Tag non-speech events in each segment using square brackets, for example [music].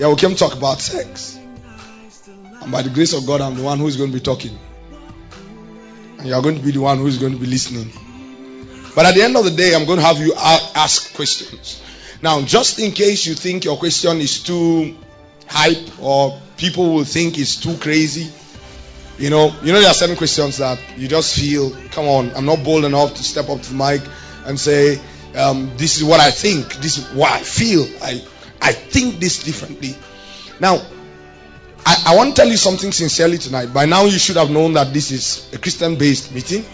Yeah, we came to talk about sex. And by the grace of God, I'm the one who's going to be talking. And you are going to be the one who's going to be listening. But at the end of the day, I'm going to have you ask questions. Now, just in case you think your question is too hype or people will think it's too crazy, you know, you know there are certain questions that you just feel, come on, I'm not bold enough to step up to the mic and say, um, this is what I think, this is what I feel. I I think this differently. Now, I, I want to tell you something sincerely tonight. By now, you should have known that this is a Christian based meeting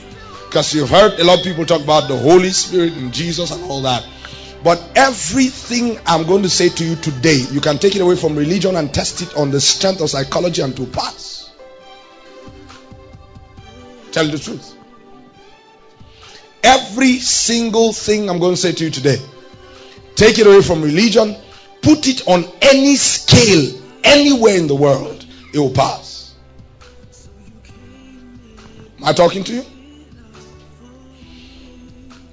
because you've heard a lot of people talk about the Holy Spirit and Jesus and all that. But everything I'm going to say to you today, you can take it away from religion and test it on the strength of psychology and to pass. Tell the truth. Every single thing I'm going to say to you today, take it away from religion, put it on any scale, anywhere in the world, it will pass. Am I talking to you?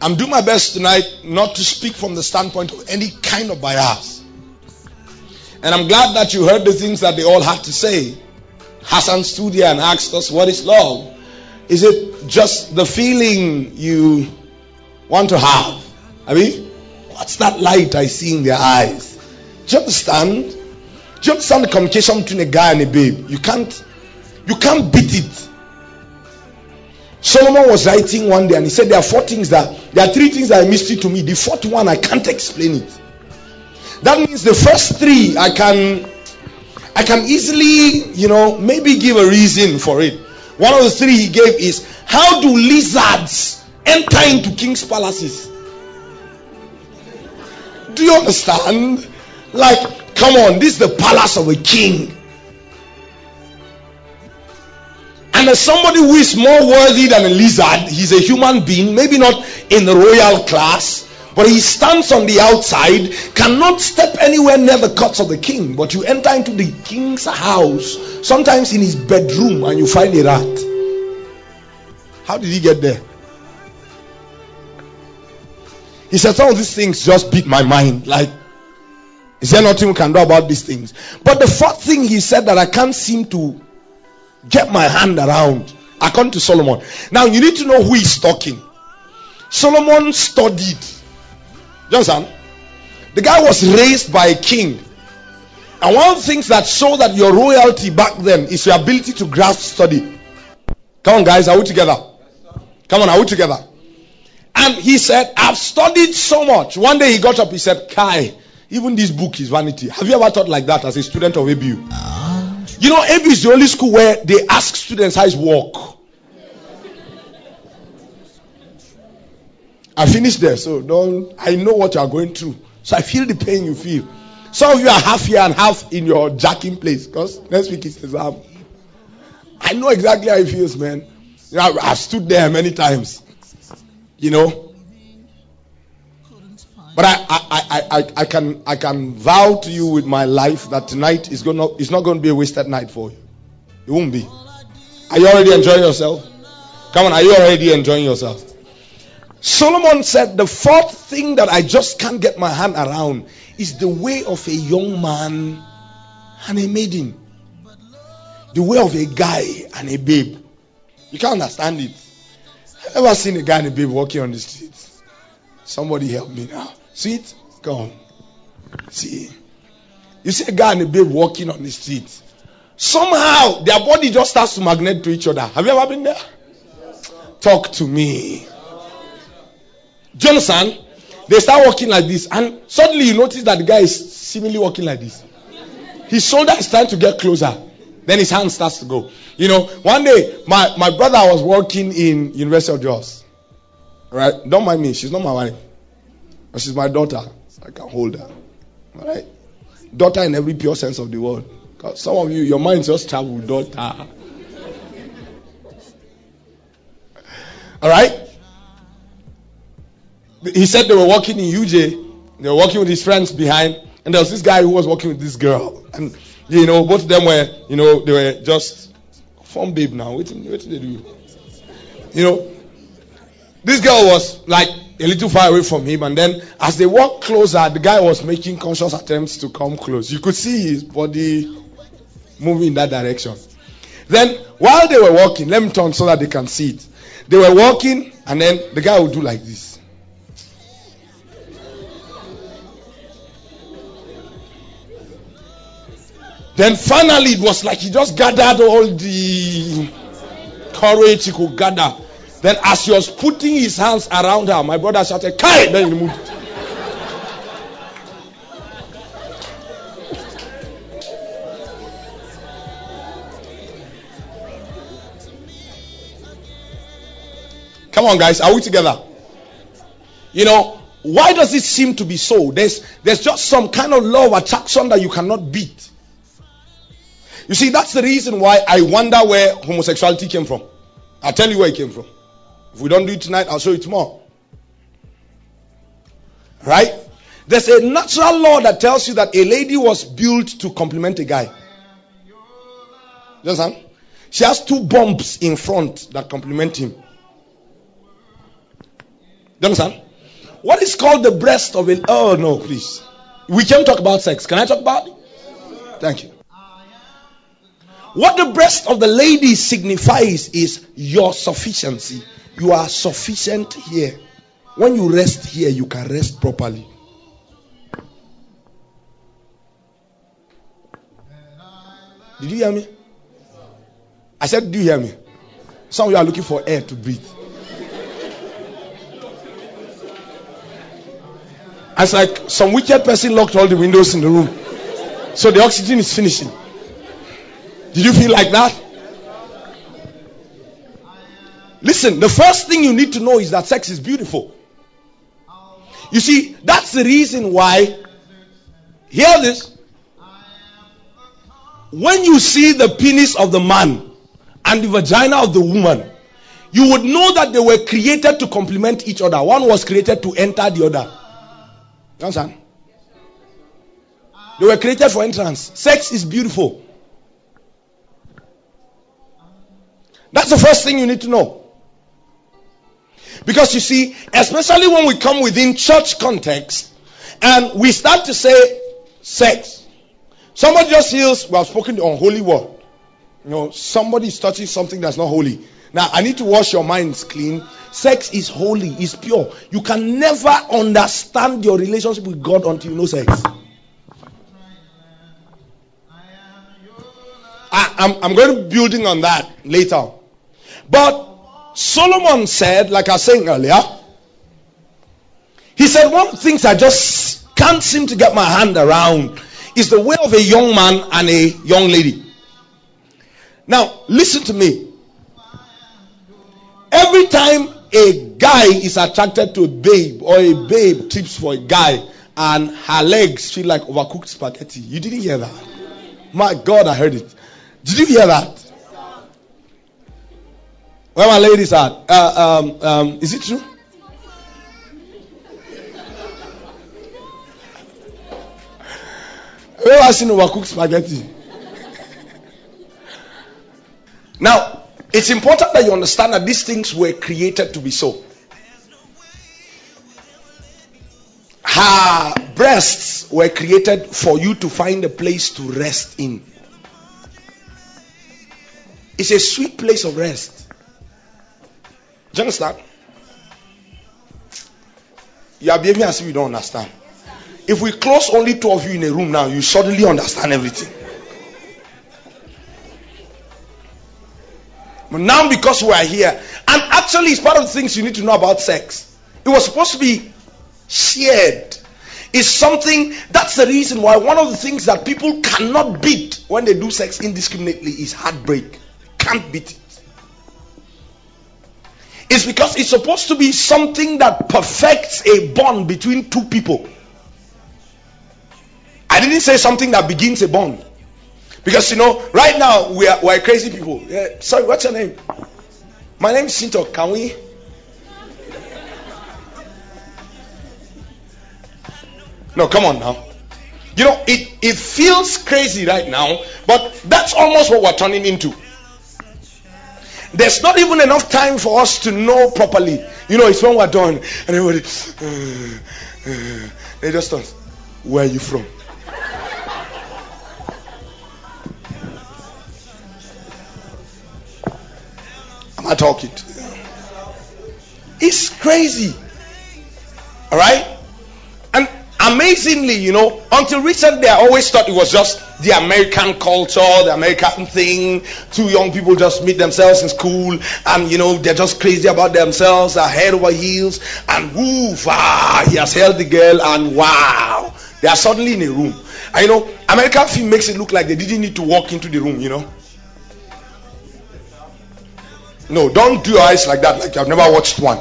I'm doing my best tonight not to speak from the standpoint of any kind of bias. And I'm glad that you heard the things that they all had to say. Hassan stood here and asked us, What is love? Is it just the feeling you want to have? I mean, what's that light I see in their eyes? Do you understand? Do you understand the communication between a guy and a babe? You can't, you can't beat it. Solomon was writing one day and he said there are four things that there are three things that are mystery to me. The fourth one I can't explain it. That means the first three I can I can easily, you know, maybe give a reason for it. One of the three he gave is how do lizards enter into king's palaces? Do you understand? Like, come on, this is the palace of a king. And as somebody who is more worthy than a lizard, he's a human being, maybe not in the royal class, but he stands on the outside, cannot step anywhere near the courts of the king. But you enter into the king's house, sometimes in his bedroom, and you find a rat. How did he get there? He said, Some of these things just beat my mind. Like, is there nothing we can do about these things? But the fourth thing he said that I can't seem to get my hand around, according to Solomon. Now, you need to know who is talking. Solomon studied Johnson, the guy was raised by a king. And one of the things that show that your royalty back then is your ability to grasp study. Come on, guys, are we together? Come on, are we together? And he said, I've studied so much. One day he got up, he said, Kai, even this book is vanity. Have you ever thought like that as a student of ABU? You know, ABU is the only school where they ask students how it's work. I finished there, so don't. I know what you are going through, so I feel the pain you feel. Some of you are half here and half in your jacking place because next week is exam. I know exactly how it feels, man. I've stood there many times, you know. But I, I, I, I, I, can I can vow to you with my life that tonight is gonna it's not going to be a wasted night for you. It won't be. Are you already enjoying yourself? Come on, are you already enjoying yourself? Solomon said, The fourth thing that I just can't get my hand around is the way of a young man and a maiden. The way of a guy and a babe. You can't understand it. I've ever seen a guy and a babe walking on the street? Somebody help me now. See it? Come. See. You see a guy and a babe walking on the street. Somehow their body just starts to magnet to each other. Have you ever been there? Talk to me. Johnson, they start walking like this, and suddenly you notice that the guy is seemingly walking like this. His shoulder is trying to get closer. Then his hand starts to go. You know, one day my, my brother was working in University of Jos. Right? Don't mind me, she's not my wife. But she's my daughter. So I can hold her. Alright? Daughter in every pure sense of the word. Some of you, your mind just travel daughter. Alright? he said they were walking in UJ. They were walking with his friends behind, and there was this guy who was walking with this girl, and you know both of them were, you know, they were just from babe now. What did they do? You know, this girl was like a little far away from him, and then as they walked closer, the guy was making conscious attempts to come close. You could see his body moving in that direction. Then, while they were walking, let me turn so that they can see it. They were walking, and then the guy would do like this. Then finally, it was like he just gathered all the courage he could gather. Then, as he was putting his hands around her, my brother shouted, Kai! Then he. Come on, guys, are we together? You know, why does it seem to be so? There's, there's just some kind of law of attraction that you cannot beat. You see, that's the reason why I wonder where homosexuality came from. I'll tell you where it came from. If we don't do it tonight, I'll show you tomorrow. Right? There's a natural law that tells you that a lady was built to complement a guy. You understand? She has two bumps in front that complement him. You understand? What is called the breast of a. Oh, no, please. We can talk about sex. Can I talk about it? Thank you. What the breast of the lady signifies is your sufficiency. You are sufficient here. When you rest here, you can rest properly. Did you hear me? I said, Do you hear me? Some of you are looking for air to breathe. It's like some wicked person locked all the windows in the room. So the oxygen is finishing. Did you feel like that? Listen, the first thing you need to know is that sex is beautiful. You see, that's the reason why. Hear this. When you see the penis of the man and the vagina of the woman, you would know that they were created to complement each other. One was created to enter the other. You understand? They were created for entrance. Sex is beautiful. That's the first thing you need to know. Because you see, especially when we come within church context and we start to say sex, somebody just feels we have spoken the unholy word. You know, somebody is touching something that's not holy. Now, I need to wash your minds clean. Sex is holy, is pure. You can never understand your relationship with God until you know sex. I, am I'm going to be building on that later. But Solomon said, like I was saying earlier, he said, one of the things I just can't seem to get my hand around is the way of a young man and a young lady. Now, listen to me. Every time a guy is attracted to a babe or a babe trips for a guy and her legs feel like overcooked spaghetti, you didn't hear that. My God, I heard it. Did you hear that? Where my ladies at? Uh, um, um, is it true? Where I seen overcooked spaghetti? now, it's important that you understand that these things were created to be so. Her breasts were created for you to find a place to rest in. It's a sweet place of rest. Do you understand? You are behaving as if you don't understand. If we close only two of you in a room now, you suddenly understand everything. But now, because we are here, and actually, it's part of the things you need to know about sex. It was supposed to be shared. It's something that's the reason why one of the things that people cannot beat when they do sex indiscriminately is heartbreak. Can't beat it. It's because it's supposed to be something that perfects a bond between two people. I didn't say something that begins a bond. Because you know, right now we are, we are crazy people. Yeah, sorry, what's your name? My name is Sinto. Can we? No, come on now. You know, it, it feels crazy right now, but that's almost what we're turning into. There's not even enough time for us to know properly. You know, it's when we're done, and everybody, uh, uh, they just start, where are you from? Am I talking? It's crazy. All right? Amazingly, you know, until recently, I always thought it was just the American culture, the American thing. Two young people just meet themselves in school, and you know, they're just crazy about themselves, are head over heels, and woof, ah, he has held the girl, and wow, they are suddenly in a room. And you know, American film makes it look like they didn't need to walk into the room, you know. No, don't do your eyes like that, like you have never watched one.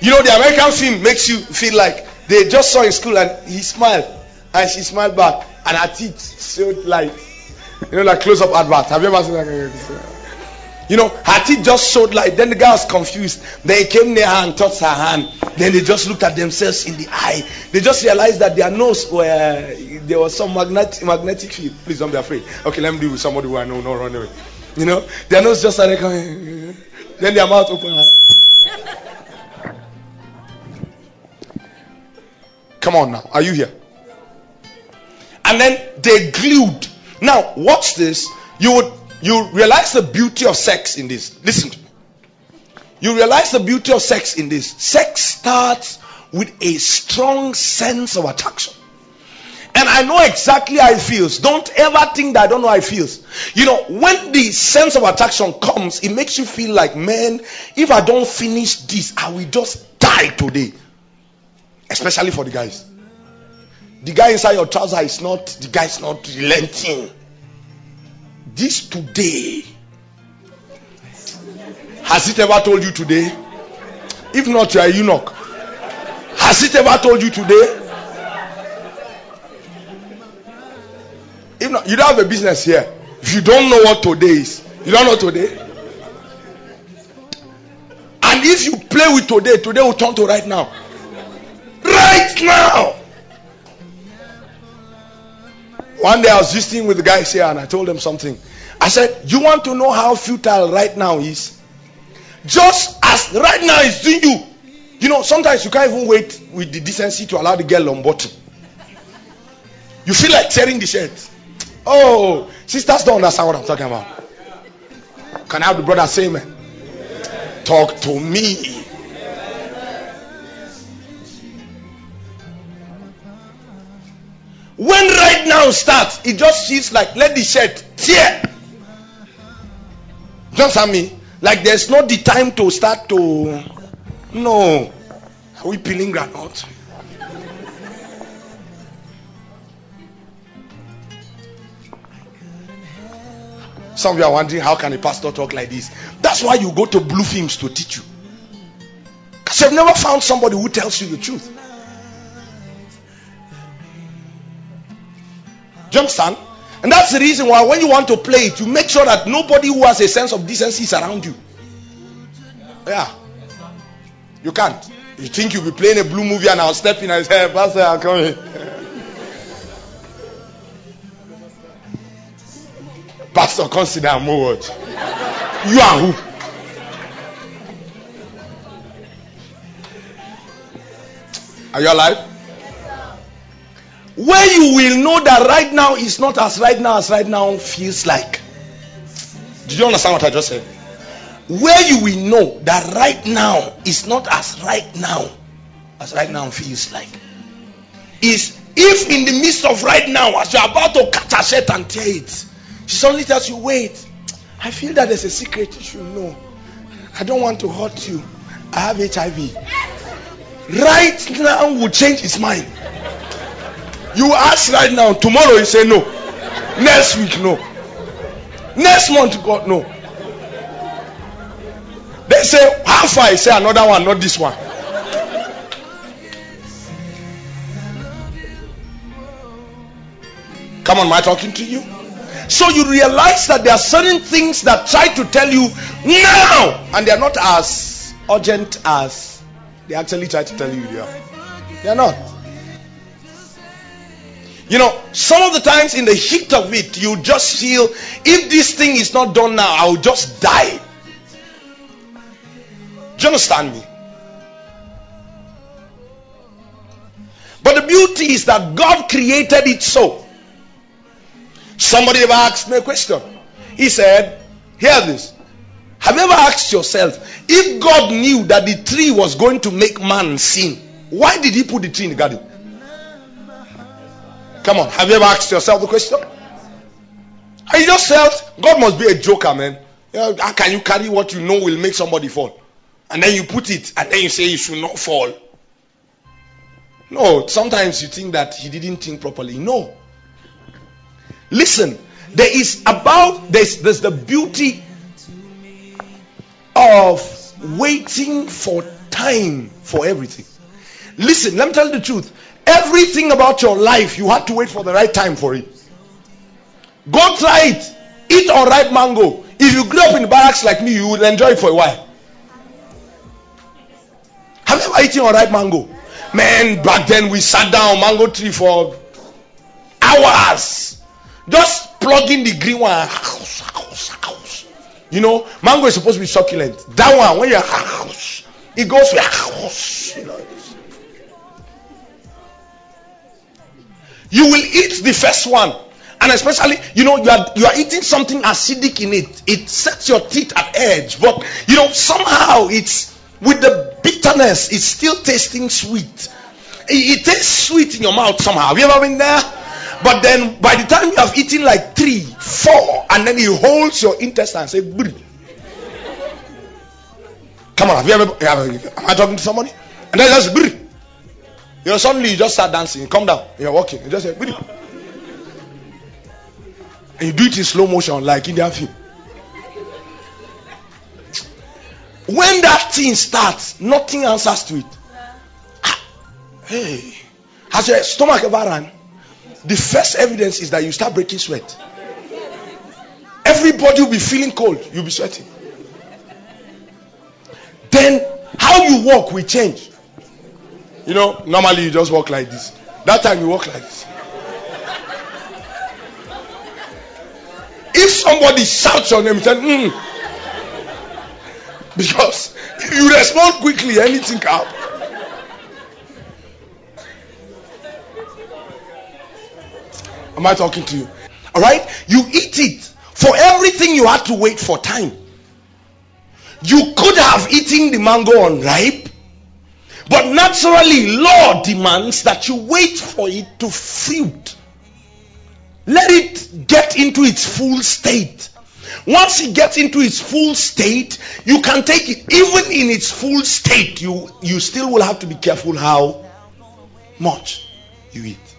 You know, the American film makes you feel like they just saw in school and he smiled and she smiled back and her teeth showed like, you know, like close up advert. Have you ever seen that? You know, her teeth just showed like. Then the guy was confused. Then he came near her and touched her hand. Then they just looked at themselves in the eye. They just realized that their nose were there was some magnetic magnetic field. Please don't be afraid. Okay, let me deal with somebody who I know, not run away. You know, their nose just started coming. Then their mouth opened. Come on now. Are you here? And then they glued. Now, watch this. You would you realize the beauty of sex in this. Listen to me. You realize the beauty of sex in this. Sex starts with a strong sense of attraction. And I know exactly how it feels. Don't ever think that I don't know how it feels. You know, when the sense of attraction comes, it makes you feel like, man, if I don't finish this, I will just die today. Especially for the guys. The guy inside your trouser is not, the guy is not relenting. This today. Has it ever told you today? If not, you are eunuch. Has it ever told you today? If not, you don't have a business here. If you don't know what today is, you don't know today. And if you play with today, today will turn to right now. Right now. One day I was visiting with the guys here and I told them something. I said, You want to know how futile right now is? Just as right now is doing you. You know, sometimes you can't even wait with the decency to allow the girl on bottom. You feel like tearing the shirt. Oh, sisters don't understand what I'm talking about. Can I have the brother say amen? Talk to me. When right now starts, it just feels like let the shirt tear. Just at me. Like there's not the time to start to. No. Are we peeling granite? Some of you are wondering how can a pastor talk like this? That's why you go to blue films to teach you. Because you've never found somebody who tells you the truth. Do you understand? And that's the reason why when you want to play it, you make sure that nobody who has a sense of decency is around you. Yeah. You can't. You think you'll be playing a blue movie and I'll step in and say, Pastor, I'm coming. [laughs] Pastor, consider I'm what? You are who? Are you alive? Where you will know that right now is not as right now as right now feels like. Did you understand what I just said? Where you will know that right now is not as right now as right now feels like. Is if in the midst of right now, as you're about to catch a shirt and tear it, she suddenly tells you, Wait, I feel that there's a secret you should know. I don't want to hurt you. I have HIV. Right now will change his mind. You ask right now, tomorrow you say no. Next week, no. Next month, God, no. They say, How far? I say another one, not this one. Come on, am I talking to you? So you realize that there are certain things that try to tell you now, and they are not as urgent as they actually try to tell you they are. They are not. You know, some of the times in the heat of it, you just feel if this thing is not done now, I'll just die. Do you understand me? But the beauty is that God created it so. Somebody ever asked me a question. He said, Hear this. Have you ever asked yourself if God knew that the tree was going to make man sin, why did he put the tree in the garden? Come on, have you ever asked yourself the question? I just felt God must be a joker, man. How can you carry what you know will make somebody fall? And then you put it, and then you say you should not fall. No, sometimes you think that he didn't think properly. No. Listen, there is about there's, there's the beauty of waiting for time for everything. Listen, let me tell you the truth. Everything about your life, you had to wait for the right time for it. Go try it. Eat unripe mango. If you grew up in barracks like me, you will enjoy it for a while. Have you ever eaten unripe mango? Man, back then we sat down mango tree for hours. Just plugging the green one. You know, mango is supposed to be succulent. That one, when you're it goes you know. You will eat the first one. And especially, you know, you are you are eating something acidic in it. It sets your teeth at edge. But you know, somehow it's with the bitterness, it's still tasting sweet. It, it tastes sweet in your mouth somehow. Have you ever been there? But then by the time you have eaten like three, four, and then it holds your intestine and say, Brr. Come on, have you ever am I talking to somebody? And then just Brr. You know, suddenly you just start dancing, come down, you're walking, you just say Brr. And you do it in slow motion like Indian film. When that thing starts, nothing answers to it. Ah, hey, has your stomach ever run? The first evidence is that you start breaking sweat. Everybody will be feeling cold, you'll be sweating. Then how you walk will change. You know, normally you just walk like this. That time you walk like this. If somebody shouts your name, tell mm, because if you respond quickly, anything can happen. Am I talking to you? All right? You eat it. For everything, you had to wait for time. You could have eaten the mango on unripe, but naturally, law demands that you wait for it to fruit. Let it get into its full state. Once it gets into its full state, you can take it. Even in its full state, you, you still will have to be careful how much you eat.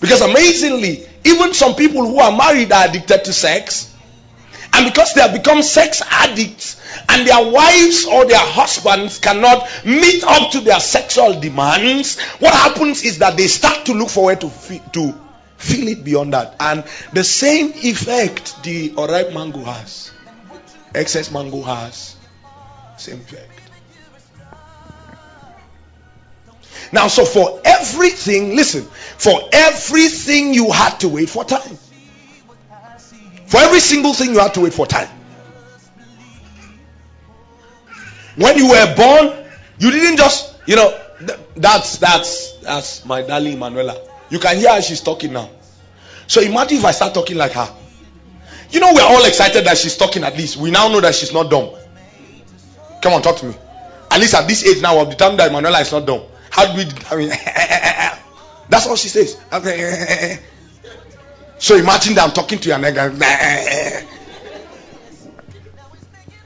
Because amazingly, even some people who are married are addicted to sex. And because they have become sex addicts and their wives or their husbands cannot meet up to their sexual demands, what happens is that they start to look forward to, to Feel it beyond that. And the same effect the unripe mango has, excess mango has, same effect. Now, so for everything, listen, for everything you had to wait for time. For every single thing you had to wait for time. When you were born, you didn't just, you know, that's that's that's my darling Manuela. You can hear how she's talking now. So imagine if I start talking like her. You know, we're all excited that she's talking at least. We now know that she's not dumb. Come on, talk to me. At least at this age now, of the time that Manuela is not dumb. How do we I mean [laughs] that's all she says. [laughs] so imagine that I'm talking to your nigga.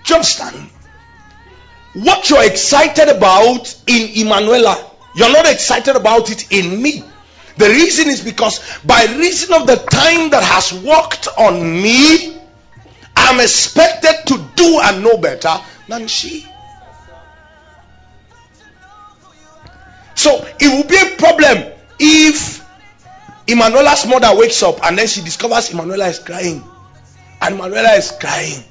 Do you understand? What you're excited about in Emanuela, you're not excited about it in me. The reason is because by reason of the time that has worked on me, I'm expected to do and know better than she. So it will be a problem if Emanuela's mother wakes up and then she discovers Emanuela is crying. And Emanuela is crying.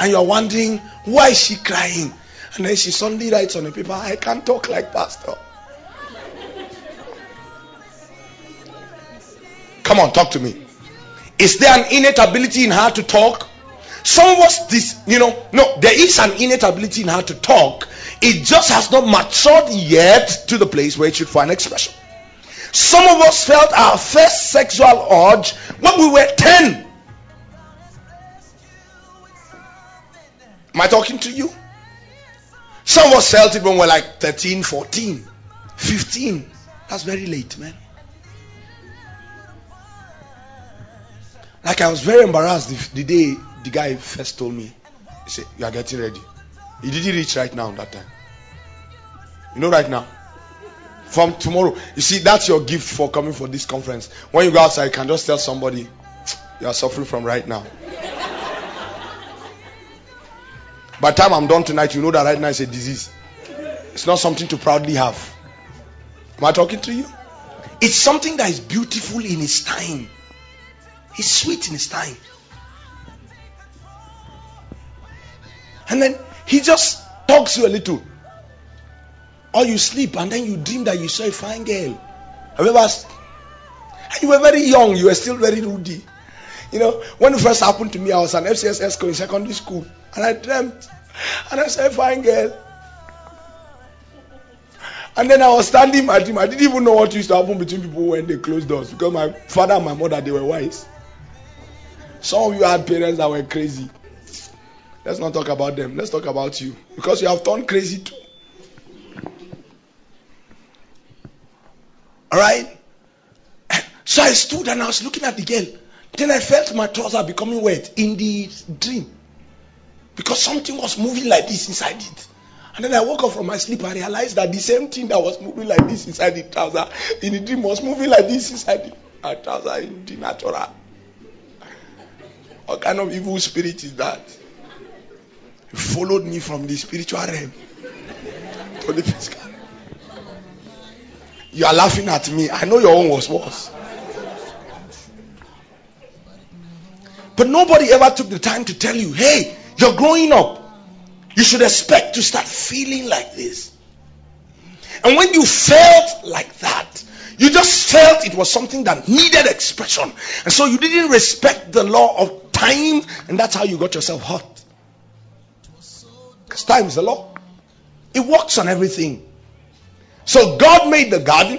And you're wondering, why is she crying? And then she suddenly writes on the paper, I can't talk like pastor. Come on, talk to me. Is there an innate ability in her to talk? Some was this, you know, no, there is an innate ability in her to talk. It just has not matured yet to the place where it should find expression. Some of us felt our first sexual urge when we were 10. Am I talking to you? Some of us felt it when we were like 13, 14, 15. That's very late, man. Like I was very embarrassed the, the day the guy first told me. He said, You are getting ready. He didn't reach right now that time. You know, right now. From tomorrow. You see, that's your gift for coming for this conference. When you go outside, you can just tell somebody you are suffering from right now. By the time I'm done tonight, you know that right now is a disease. It's not something to proudly have. Am I talking to you? It's something that is beautiful in its time. It's sweet in its time. And then he just talks you a little. Or you sleep and then you dream that you saw a fine girl. Have you ever? You were very young, you were still very ruddy. You know, when it first happened to me, I was an FCS school in secondary school. And I dreamt. And I saw a fine girl. And then I was standing my dream. I didn't even know what used to happen between people when they closed doors. Because my father and my mother, they were wise. Some of you had parents that were crazy. Let's not talk about them. Let's talk about you. Because you have turned crazy too. Alright? So I stood and I was looking at the girl. Then I felt my trouser becoming wet in the dream. Because something was moving like this inside it. And then I woke up from my sleep and realized that the same thing that was moving like this inside the trouser in the dream was moving like this inside the trouser in the natural. What kind of evil spirit is that? followed me from the spiritual realm to the physical. You are laughing at me. I know your own was worse. But nobody ever took the time to tell you, hey, you're growing up. You should expect to start feeling like this. And when you felt like that, you just felt it was something that needed expression. And so you didn't respect the law of time, and that's how you got yourself hurt. Because time is the law. It works on everything. So God made the garden.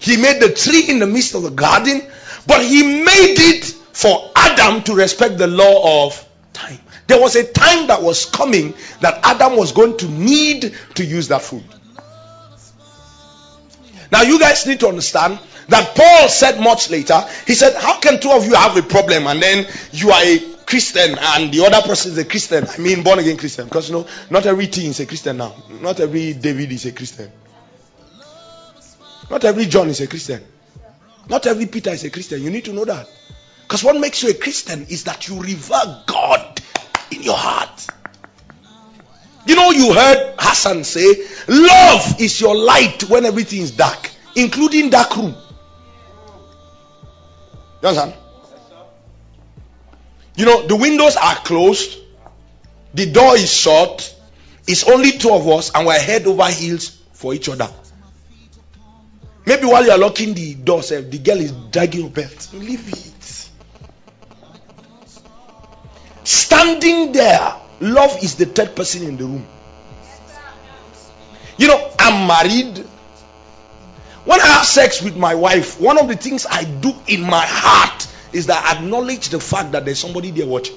He made the tree in the midst of the garden. But he made it for Adam to respect the law of time. There was a time that was coming that Adam was going to need to use that food. Now, you guys need to understand that Paul said much later, he said, How can two of you have a problem and then you are a Christian and the other person is a Christian. I mean born again Christian. Because you know, not every teen is a Christian now. Not every David is a Christian. Not every John is a Christian. Not every Peter is a Christian. You need to know that. Because what makes you a Christian is that you revere God in your heart. You know, you heard Hassan say, Love is your light when everything is dark, including dark room. You understand? You know, the windows are closed, the door is shut, it's only two of us, and we're head over heels for each other. Maybe while you're locking the door, the girl is dragging your belt. Leave it. Standing there, love is the third person in the room. You know, I'm married. When I have sex with my wife, one of the things I do in my heart is that I acknowledge the fact that there's somebody there watching.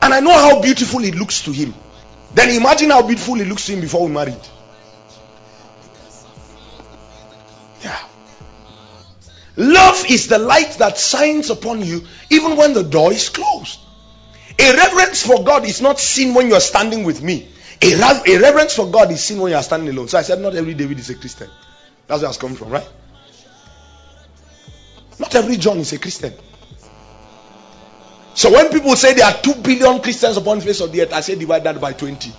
And I know how beautiful it looks to him. Then imagine how beautiful it looks to him before we married. Love is the light that shines upon you even when the door is closed. A reverence for God is not seen when you are standing with me. A, a reverence for God is seen when you are standing alone. So I said, not every David is a Christian. That's where I was coming from, right? Not every John is a Christian. So when people say there are 2 billion Christians upon the face of the earth, I say divide that by 20.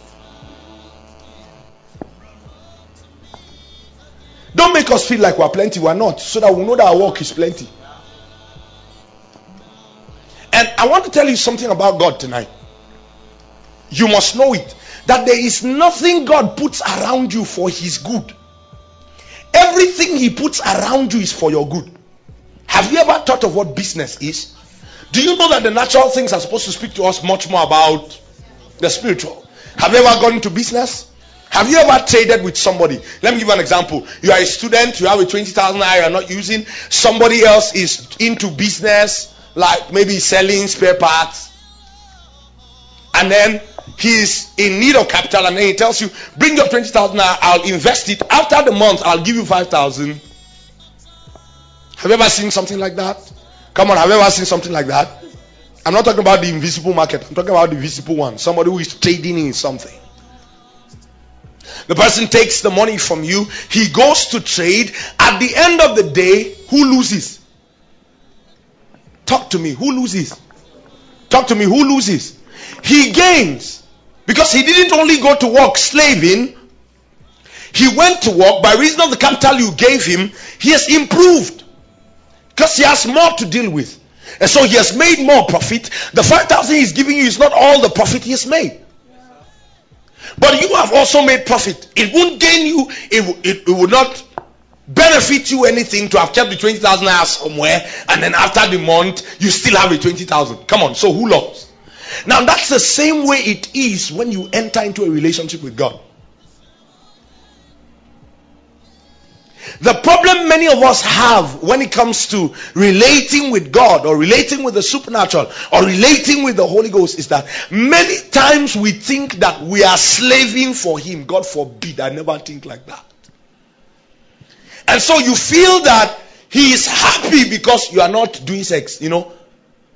Don't make us feel like we're plenty. We're not. So that we know that our work is plenty. And I want to tell you something about God tonight. You must know it. That there is nothing God puts around you for his good. everything he puts around you is for your good. Have you ever thought of what business is? Do you know that the natural things are supposed to speak to us much more about the spiritual? Have you ever gone into business? Have you ever traded with somebody? Let me give you an example. You are a student, you have a 20,000 naira not using. Somebody else is into business, like maybe selling spare parts. And then he's in need of capital and then he tells you, bring your 20,000 naira, I'll invest it. After the month, I'll give you 5,000. Have you ever seen something like that? Come on, have you ever seen something like that? I'm not talking about the invisible market. I'm talking about the visible one. Somebody who is trading in something. The person takes the money from you. He goes to trade. At the end of the day, who loses? Talk to me. Who loses? Talk to me. Who loses? He gains. Because he didn't only go to work slaving. He went to work by reason of the capital you gave him. He has improved. Because he has more to deal with. And so he has made more profit. The 5,000 he's giving you is not all the profit he has made. But you have also made profit. It won't gain you, it, it, it will not benefit you anything to have kept the 20,000 naira somewhere and then after the month you still have a 20,000. Come on, so who lost? Now that's the same way it is when you enter into a relationship with God. The problem many of us have when it comes to relating with God or relating with the supernatural or relating with the Holy Ghost is that many times we think that we are slaving for Him. God forbid, I never think like that. And so you feel that He is happy because you are not doing sex, you know.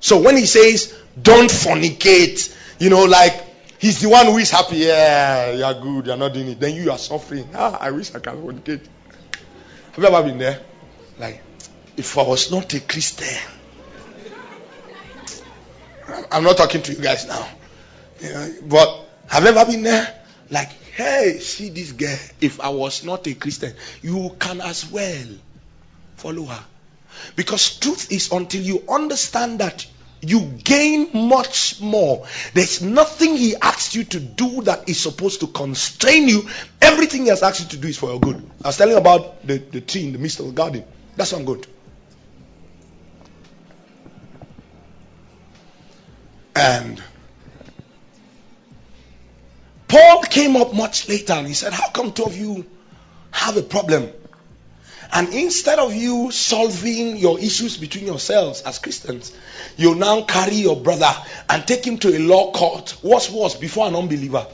So when He says, don't fornicate, you know, like He's the one who is happy. Yeah, you're good, you're not doing it. Then you are suffering. Ah, I wish I can fornicate. Have you ever been there? Like, if I was not a Christian, I'm not talking to you guys now. You know, but have you ever been there? Like, hey, see this girl. If I was not a Christian, you can as well follow her. Because truth is until you understand that you gain much more. There's nothing he asks you to do that is supposed to constrain you. Everything he has asked you to do is for your good. I was telling about the, the tree in the midst of the garden. That's what I'm going to. And Paul came up much later and he said, How come two of you have a problem? And instead of you solving your issues between yourselves as Christians, you now carry your brother and take him to a law court. What's worse, before an unbeliever?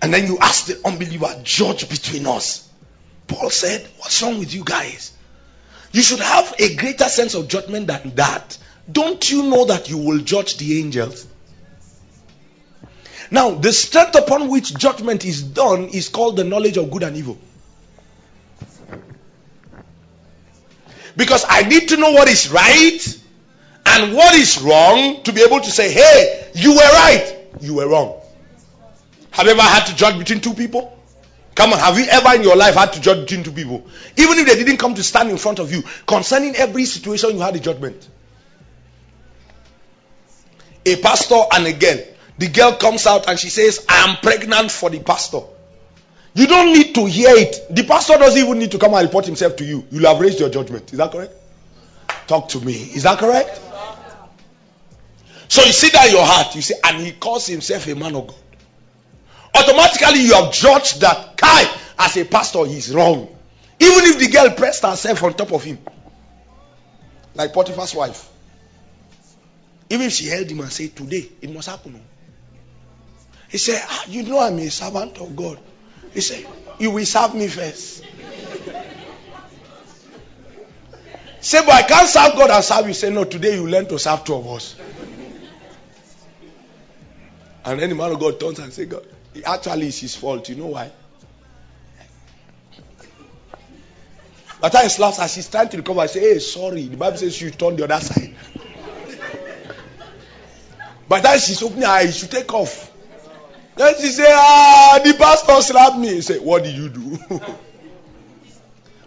And then you ask the unbeliever, judge between us. Paul said, What's wrong with you guys? You should have a greater sense of judgment than that. Don't you know that you will judge the angels? Now, the strength upon which judgment is done is called the knowledge of good and evil. Because I need to know what is right and what is wrong to be able to say, hey, you were right, you were wrong. Have you ever had to judge between two people? Come on, have you ever in your life had to judge between two people? Even if they didn't come to stand in front of you, concerning every situation, you had a judgment. A pastor, and again, the girl comes out and she says, I am pregnant for the pastor. You don't need to hear it. The pastor doesn't even need to come and report himself to you. You'll have raised your judgment. Is that correct? Talk to me. Is that correct? So you see that in your heart. You see, and he calls himself a man of God. Automatically you have judged that Kai, as a pastor, he's wrong. Even if the girl pressed herself on top of him. Like Potiphar's wife. Even if she held him and said, Today, it must happen. He said, ah, You know I'm a servant of God. He said, You will serve me first. Say, but I can't serve God and serve you. Say, no, today you learn to serve two of us. And then the man of God turns and says, God, actually it's his fault. You know why? Time he slaps her, she's trying to recover. I say, hey, sorry. The Bible says you turn the other side. By the time she's opening her eyes, she take off. Then she say, ah, the pastor slapped me. He say, what did you do? [laughs]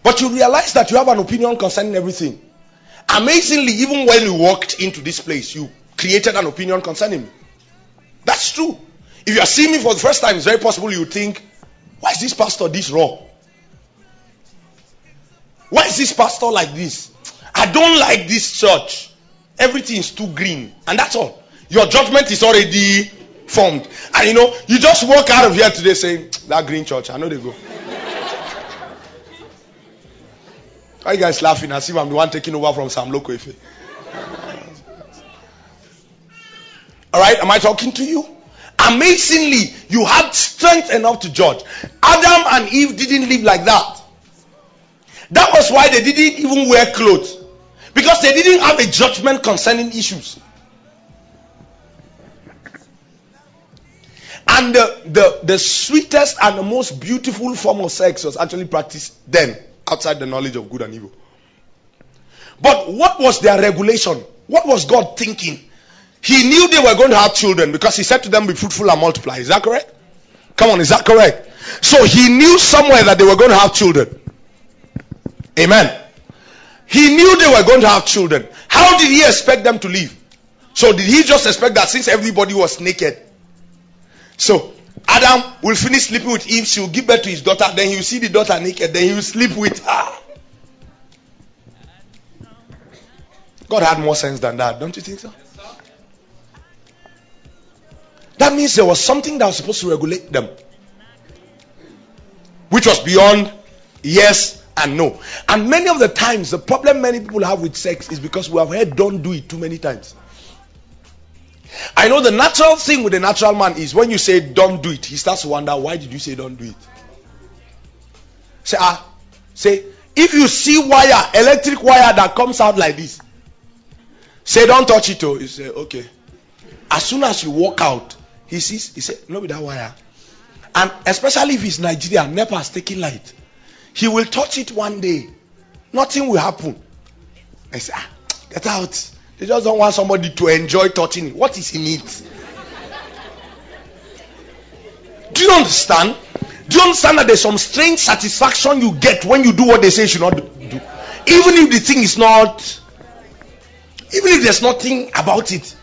but you realize that you have an opinion concerning everything. Amazingly, even when you walked into this place, you created an opinion concerning me. That's true. If you are seeing me for the first time, it's very possible you think, why is this pastor this raw? Why is this pastor like this? I don't like this church. Everything is too green. And that's all. Your judgment is already formed. And you know, you just walk out of here today saying, That green church, I know they go. Why you guys laughing as if I'm the one taking over from Sam Loco All right, am I talking to you? Amazingly, you had strength enough to judge. Adam and Eve didn't live like that. That was why they didn't even wear clothes. Because they didn't have a judgment concerning issues. And the, the, the sweetest and the most beautiful form of sex was actually practiced then, outside the knowledge of good and evil. But what was their regulation? What was God thinking? He knew they were going to have children because He said to them, Be fruitful and multiply. Is that correct? Come on, is that correct? So He knew somewhere that they were going to have children. Amen. He knew they were going to have children. How did he expect them to live? So did he just expect that since everybody was naked? So Adam will finish sleeping with Eve, she will give birth to his daughter, then he will see the daughter naked, then he will sleep with her. God had more sense than that, don't you think so? That means there was something that was supposed to regulate them, which was beyond yes and no. And many of the times, the problem many people have with sex is because we have heard don't do it too many times. I know the natural thing with the natural man is when you say don't do it, he starts to wonder why did you say don't do it? Say ah, say if you see wire, electric wire that comes out like this, say don't touch it. Oh, you say okay. As soon as you walk out, he sees. He said no, with that wire, and especially if he's Nigeria, NEPA is taking light. He will touch it one day. Nothing will happen. I say, ah, get out. They just don't want somebody to enjoy touching it. What is in it? Do you understand? Do you understand that there's some strange satisfaction you get when you do what they say you should not do? Even if the thing is not, even if there's nothing about it.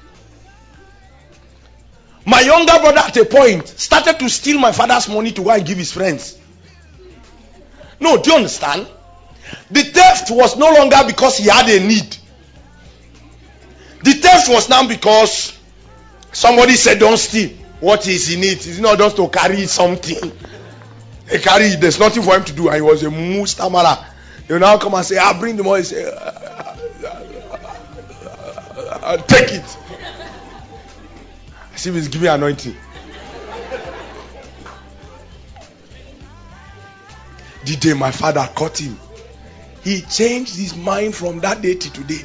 My younger brother at a point started to steal my father's money to go and give his friends. No, do you understand? The theft was no longer because he had a need. The theft was now because somebody said, Don't steal. What is in it? It's not just to carry something. He carry. There's nothing for him to do. And he was a mustamara. He now come and say, I'll bring the money. Say, uh, uh, uh, take it. See he's giving anointing. The day my father caught him, he changed his mind from that day to today.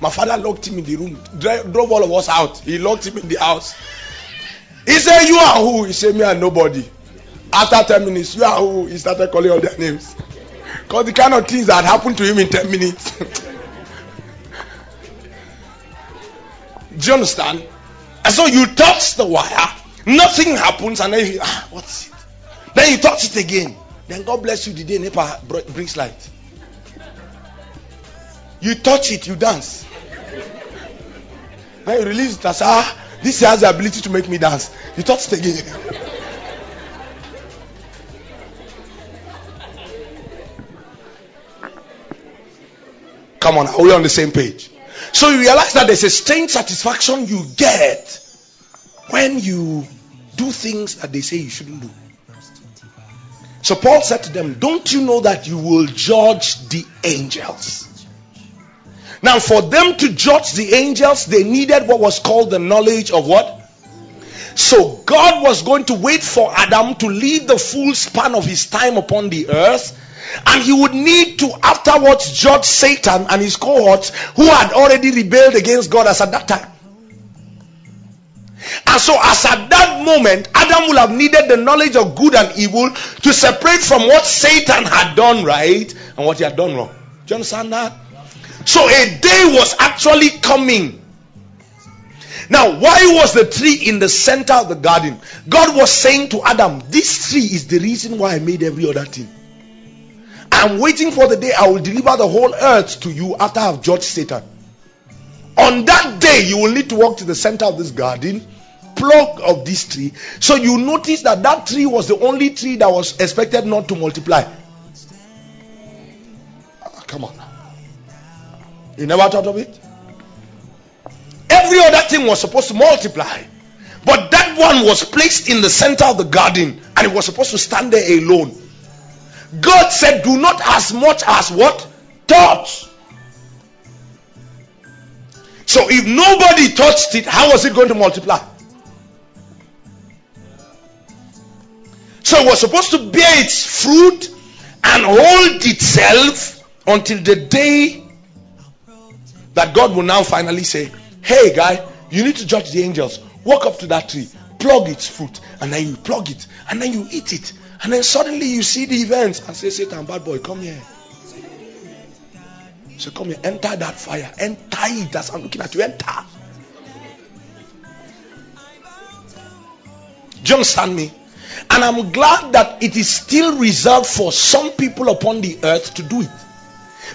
My father locked him in the room, drove all of us out. He locked him in the house. He said, You are who? He said, Me and nobody. After 10 minutes, you are who? He started calling all their names. Because the kind of things that happened to him in 10 minutes. [laughs] Do you understand? And so you touch the wire, nothing happens, and then you, ah, what's it? Then you touch it again. Then God bless you the day NEPA brings light. You touch it, you dance. Then you release it as ah, this has the ability to make me dance. You touch it again. [laughs] Come on, are we on the same page? So you realize that there's a strange satisfaction you get when you do things that they say you shouldn't do. So Paul said to them, Don't you know that you will judge the angels? Now, for them to judge the angels, they needed what was called the knowledge of what? So, God was going to wait for Adam to live the full span of his time upon the earth, and he would need to afterwards judge Satan and his cohorts who had already rebelled against God as at that time. And so, as at that moment, Adam will have needed the knowledge of good and evil to separate from what Satan had done right and what he had done wrong. Do you understand that? So, a day was actually coming. Now, why was the tree in the center of the garden? God was saying to Adam, This tree is the reason why I made every other thing. I'm waiting for the day I will deliver the whole earth to you after I've judged Satan. On that day, you will need to walk to the center of this garden plug of this tree. So you notice that that tree was the only tree that was expected not to multiply. Ah, come on. You never thought of it? Every other thing was supposed to multiply. But that one was placed in the center of the garden and it was supposed to stand there alone. God said, Do not as much as what? Touch. So if nobody touched it, how was it going to multiply? So it was supposed to bear its fruit and hold itself until the day that God will now finally say, Hey, guy, you need to judge the angels. Walk up to that tree, plug its fruit, and then you plug it, and then you eat it. And then suddenly you see the events and say, Satan, bad boy, come here. So come here, enter that fire, enter it as I'm looking at you, enter. Do you understand me? And I'm glad that it is still reserved for some people upon the earth to do it.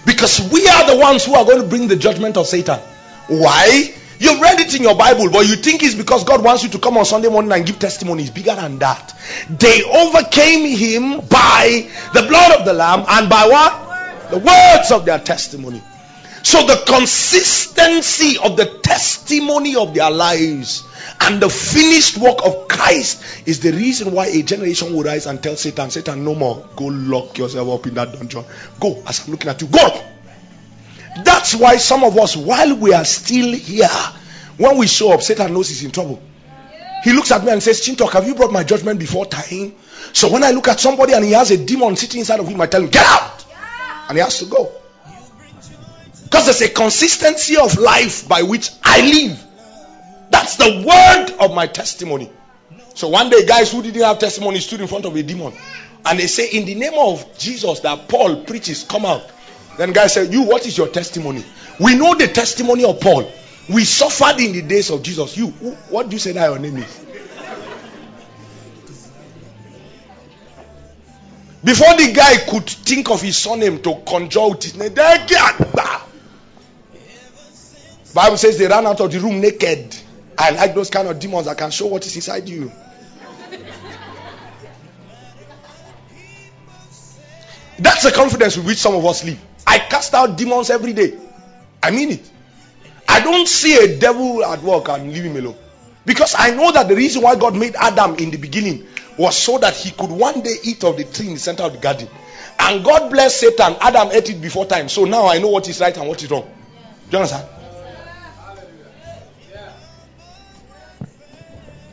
Because we are the ones who are going to bring the judgment of Satan. Why? You read it in your Bible, but you think it's because God wants you to come on Sunday morning and give testimonies. Bigger than that. They overcame him by the blood of the Lamb and by what? The words of their testimony. So the consistency of the testimony of their lives and the finished work of Christ is the reason why a generation will rise and tell Satan, Satan, no more. Go lock yourself up in that dungeon. Go, as I'm looking at you, go. That's why some of us, while we are still here, when we show up, Satan knows he's in trouble. He looks at me and says, Chingtok, have you brought my judgment before time? So when I look at somebody and he has a demon sitting inside of him, I tell him, Get out! And he has to go. Because there's a consistency of life by which I live. That's the word of my testimony. So one day, guys who didn't have testimony stood in front of a demon. And they say, In the name of Jesus that Paul preaches, come out. Then guys said, You, what is your testimony? We know the testimony of Paul. We suffered in the days of Jesus. You, what do you say that your name is? Before the guy could think of his surname to conjure with his name, Bible says they ran out of the room naked. I like those kind of demons that can show what is inside you. That's the confidence with which some of us live. I cast out demons every day. I mean it. I don't see a devil at work and leave him alone. Because I know that the reason why God made Adam in the beginning was so that he could one day eat of the tree in the center of the garden. And God bless Satan. Adam ate it before time. So now I know what is right and what is wrong. Do you understand?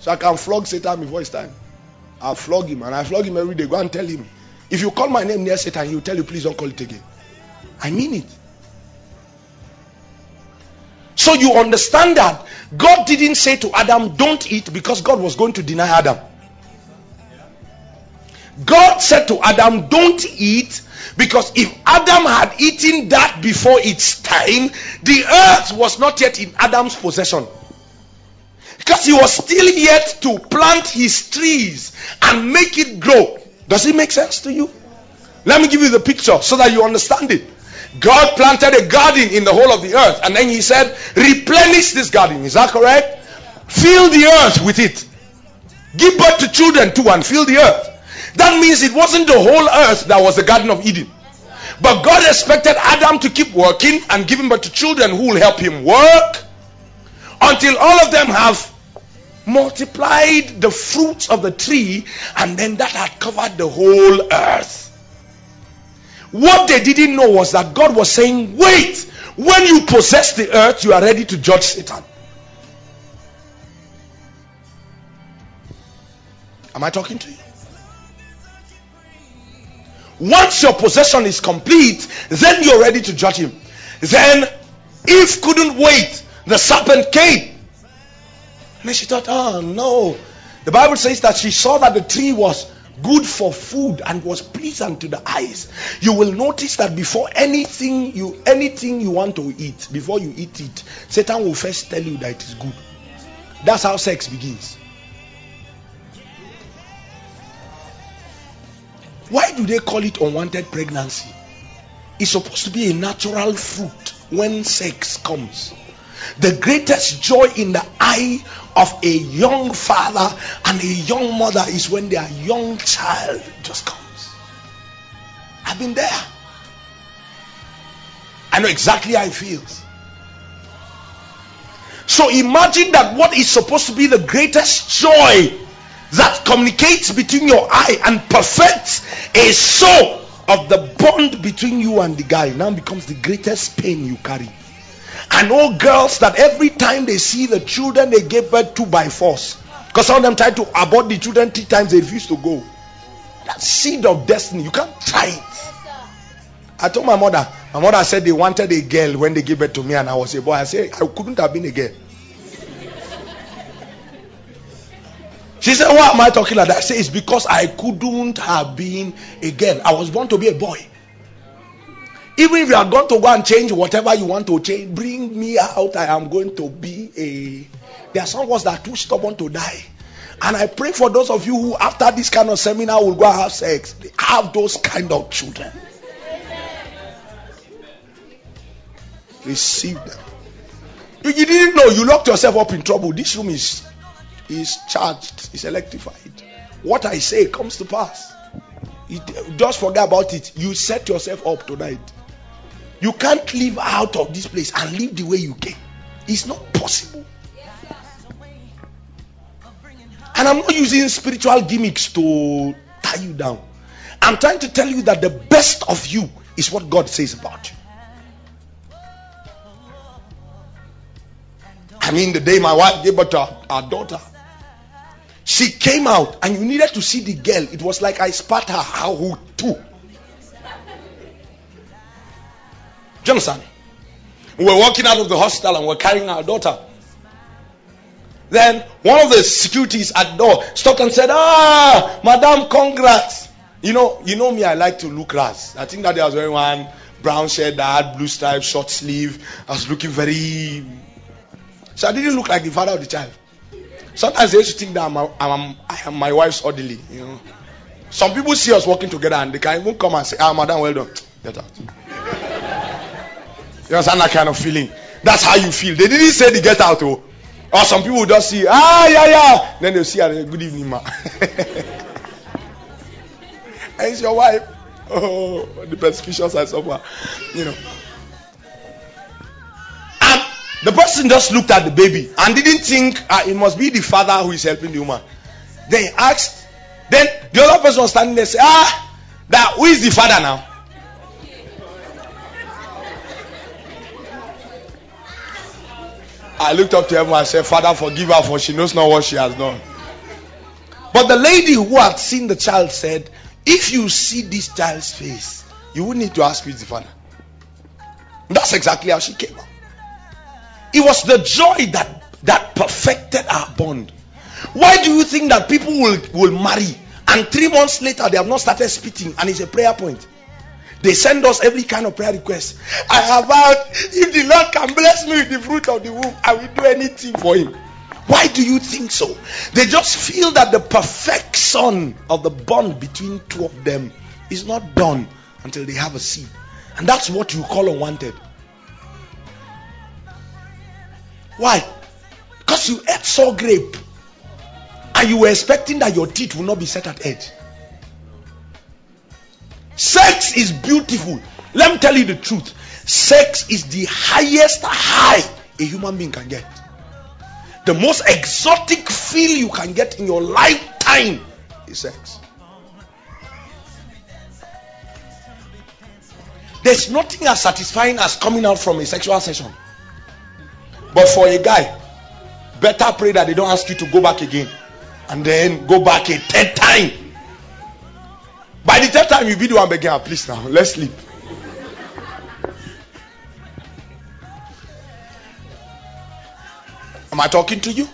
So I can flog Satan before it's time. I'll flog him and I flog him every day. Go and tell him. If you call my name near Satan, he'll tell you, please don't call it again. I mean it. So you understand that God didn't say to Adam, don't eat because God was going to deny Adam. God said to Adam, don't eat because if Adam had eaten that before its time, the earth was not yet in Adam's possession. Because he was still yet to plant his trees and make it grow. Does it make sense to you? Let me give you the picture so that you understand it. God planted a garden in the whole of the earth, and then He said, Replenish this garden. Is that correct? Fill the earth with it. Give birth to children too and fill the earth. That means it wasn't the whole earth that was the Garden of Eden. But God expected Adam to keep working and giving birth to children who will help him work until all of them have multiplied the fruits of the tree and then that had covered the whole earth. What they didn't know was that God was saying, wait, when you possess the earth, you are ready to judge Satan. Am I talking to you? Once your possession is complete, then you're ready to judge him. Then, Eve couldn't wait. The serpent came. And then she thought, oh no. The Bible says that she saw that the tree was good for food and was pleasant to the eyes. You will notice that before anything you anything you want to eat before you eat it satan will first tell you that it is good. That's how sex begins. Why do they call it unwanted pregnancy? It's supposed to be a natural fruit when sex comes the greatest joy in the eye of a young father and a young mother is when their young child just comes. I've been there. I know exactly how it feels. So imagine that what is supposed to be the greatest joy that communicates between your eye and perfects a soul of the bond between you and the guy now becomes the greatest pain you carry. I know girls that every time they see the children they gave birth to by force, because some of them tried to abort the children three times, they refused to go. That seed of destiny, you can't try it. I told my mother, my mother said they wanted a girl when they gave birth to me, and I was a boy. I said, I couldn't have been a girl. She said, Why am I talking like that? I said, It's because I couldn't have been a girl. I was born to be a boy. Even if you are going to go and change whatever you want to change, bring me out. I am going to be a. There are some of us that are too stubborn to die. And I pray for those of you who, after this kind of seminar, will go and have sex. Have those kind of children. Receive them. You didn't know you locked yourself up in trouble. This room is is charged, is electrified. What I say comes to pass. It, just forget about it. You set yourself up tonight. You can't live out of this place and live the way you came. It's not possible. And I'm not using spiritual gimmicks to tie you down. I'm trying to tell you that the best of you is what God says about you. I mean, the day my wife gave birth to our, our daughter, she came out and you needed to see the girl. It was like I spat her out too. Do you understand? We were walking out of the hospital and we're carrying our daughter. Then one of the securities at the door stopped and said, Ah, Madam, congrats. You know, you know me, I like to look ras. I think that there was wearing one brown shirt that had blue stripe, short sleeve. I was looking very. So I didn't look like the father of the child. Sometimes they used to think that I'm, a, I'm, I am my wife's orderly. You know, some people see us working together and they can even come and say, "Ah, madam, well done." Get out. You understand that kind of feeling? That's how you feel. They didn't say the get out, oh. Or some people just see, ah, yeah, yeah. Then they'll see, good evening, ma. [laughs] and it's your wife. Oh, the persecutions I suffer. You know. And the person just looked at the baby and didn't think uh, it must be the father who is helping the woman. Then he asked, then the other person was standing there and said, ah, that who is the father now? I looked up to heaven and said, Father, forgive her for she knows not what she has done. But the lady who had seen the child said, If you see this child's face, you would need to ask is the father. That's exactly how she came out. It was the joy that, that perfected our bond. Why do you think that people will, will marry and three months later they have not started spitting and it's a prayer point? They send us every kind of prayer request. I have vowed, if the Lord can bless me with the fruit of the womb, I will do anything for him. Why do you think so? They just feel that the perfection of the bond between two of them is not done until they have a seed. And that's what you call unwanted. Why? Because you ate sour grape and you were expecting that your teeth will not be set at edge. Sex is beautiful. Let me tell you the truth. Sex is the highest high a human being can get. The most exotic feel you can get in your lifetime is sex. There's nothing as satisfying as coming out from a sexual session. But for a guy, better pray that they don't ask you to go back again and then go back a third time by the third time you be the one begging, ah, please now, let's sleep. Am I talking to you?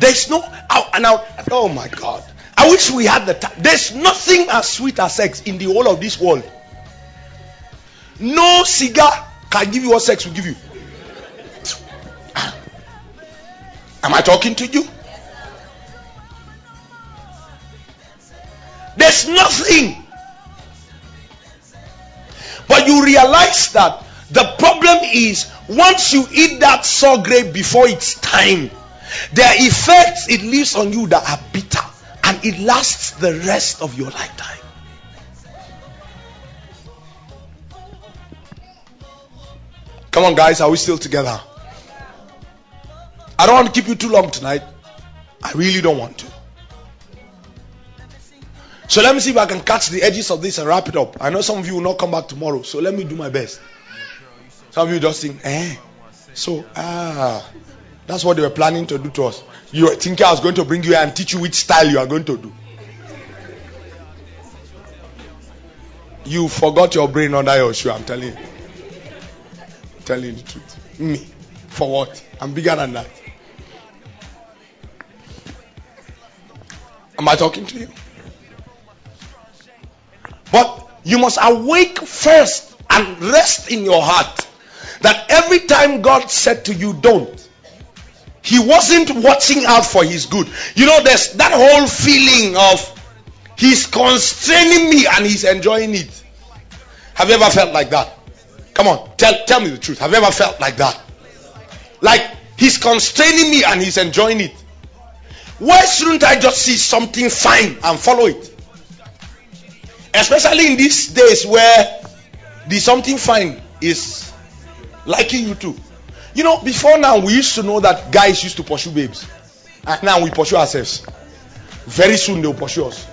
There's no oh, now. Oh my God! I wish we had the time. There's nothing as sweet as sex in the whole of this world. No cigar can give you what sex will give you. Am I talking to you? There's nothing. But you realize that the problem is once you eat that sour grape before its time, the effects it leaves on you that are bitter and it lasts the rest of your lifetime. Come on, guys, are we still together? I don't want to keep you too long tonight. I really don't want to. So let me see if I can catch the edges of this and wrap it up. I know some of you will not come back tomorrow, so let me do my best. Some of you just think, eh? So, ah, that's what they were planning to do to us. You thinking I was going to bring you here and teach you which style you are going to do. You forgot your brain under your shoe, I'm telling you. Telling you the truth. Me. For what? I'm bigger than that. Am I talking to you? But you must awake first and rest in your heart that every time God said to you, don't, He wasn't watching out for His good. You know, there's that whole feeling of He's constraining me and He's enjoying it. Have you ever felt like that? Come on, tell, tell me the truth. Have you ever felt like that? Like He's constraining me and He's enjoying it. Why shouldn't I just see something fine and follow it? Especially in these days where the something fine is liking you too. You know, before now we used to know that guys used to pursue babes. And now we pursue ourselves. Very soon they'll pursue us.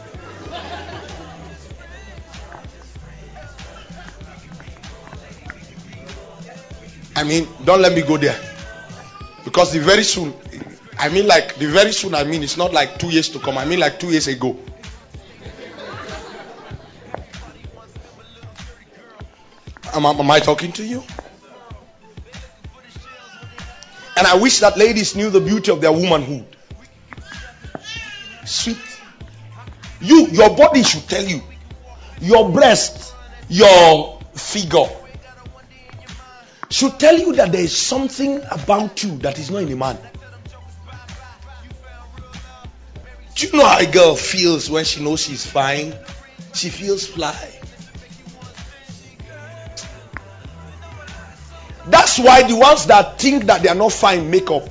I mean, don't let me go there. Because the very soon, I mean, like, the very soon, I mean, it's not like two years to come. I mean, like two years ago. Am, am I talking to you? And I wish that ladies knew the beauty of their womanhood. Sweet. You, your body should tell you. Your breast, your figure should tell you that there is something about you that is not in a man. Do you know how a girl feels when she knows she's fine? She feels fly. That's why the ones that think that they are not fine make up.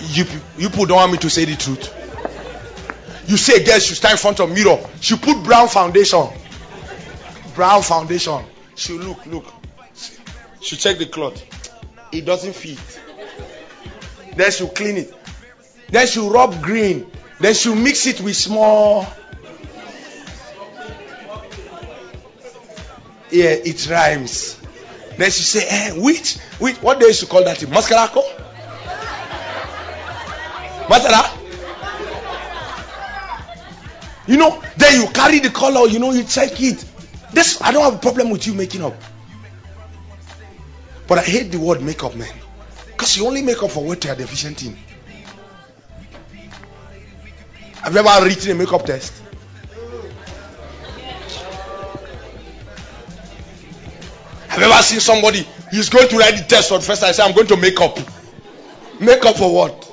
You, you people don't want me to say the truth. You say girl should stand in front of mirror. She put brown foundation. Brown foundation. She look, look. She check the cloth. It doesn't fit. Then she'll clean it. Then she'll rub green. Then she'll mix it with small. Yeah, it rhymes. Then she say, eh, which, which, what day she call that? Mascarako? Mascara? You know, then you carry the color, you know, you check it. This I don't have a problem with you making up. But I hate the word makeup, man. Because you only make up for what you are deficient in. Have you ever written a makeup test? Have ever seen somebody he's going to write the test for the first time? I say, I'm going to make up. Make up for what?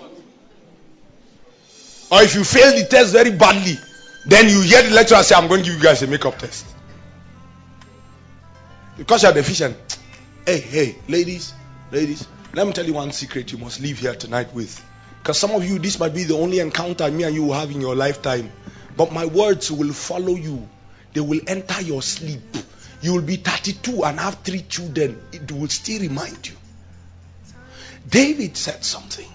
Or if you fail the test very badly, then you hear the lecturer say, I'm going to give you guys a makeup test. Because you are deficient. Hey, hey, ladies, ladies, let me tell you one secret you must leave here tonight with. Because some of you, this might be the only encounter me and you will have in your lifetime. But my words will follow you, they will enter your sleep. You will be 32 and have three children. It will still remind you. David said something.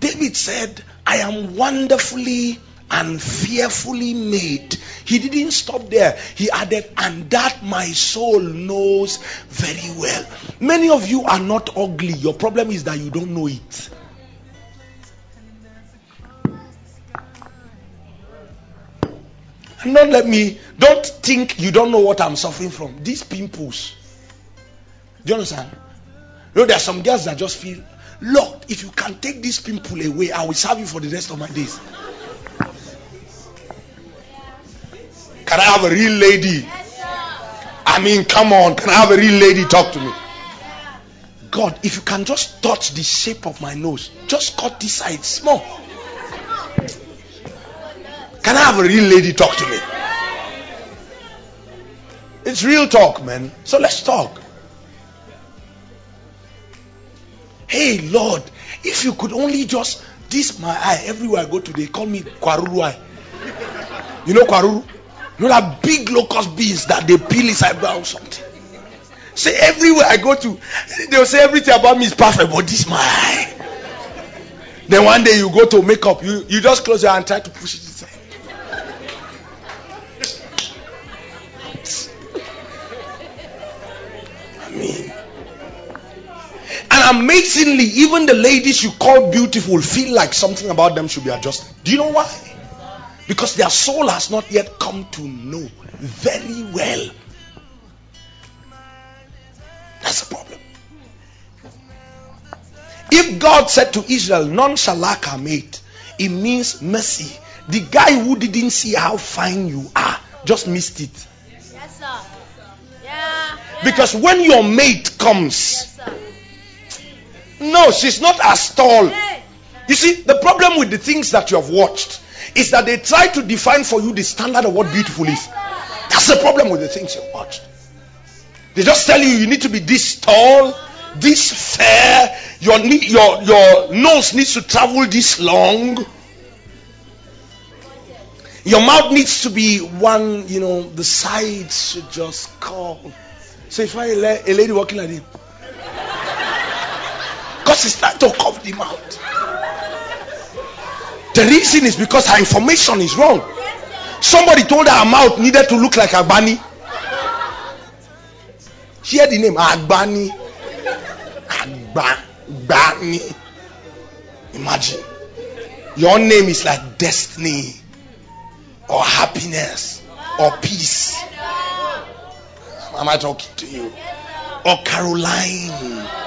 David said, I am wonderfully and fearfully made. He didn't stop there. He added, and that my soul knows very well. Many of you are not ugly. Your problem is that you don't know it. Don't let me, don't think you don't know what I'm suffering from. These pimples. Do you understand? You know, there are some girls that just feel, Lord, if you can take this pimple away, I will serve you for the rest of my days. Can I have a real lady? I mean, come on. Can I have a real lady talk to me? God, if you can just touch the shape of my nose, just cut this side small. Can I have a real lady talk to me? It's real talk, man. So let's talk. Hey, Lord, if you could only just this my eye everywhere I go to, they call me Kwaruru eye. You know Kwaruru? You know that big locust beans that they peel inside or something. Say everywhere I go to, they'll say everything about me is perfect, but this my eye. Then one day you go to makeup, you, you just close your eye and try to push it and amazingly, even the ladies you call beautiful feel like something about them should be adjusted. Do you know why? Because their soul has not yet come to know very well. That's the problem. If God said to Israel, None shall lack mate, it means mercy. The guy who didn't see how fine you are just missed it. Yes, sir. Yeah. Because when your mate comes, Yes. No, she's not as tall. You see, the problem with the things that you have watched is that they try to define for you the standard of what beautiful is. That's the problem with the things you've watched. They just tell you you need to be this tall, this fair, your your your nose needs to travel this long. Your mouth needs to be one, you know, the sides should just curve. So if I a lady walking like this, because it's trying to curve the mouth. The reason is because her information is wrong. Somebody told her her mouth needed to look like Agbani. Hear the name Agbani. Agbani. Imagine. Your name is like destiny or happiness or peace. Am I talking to you? Or Caroline.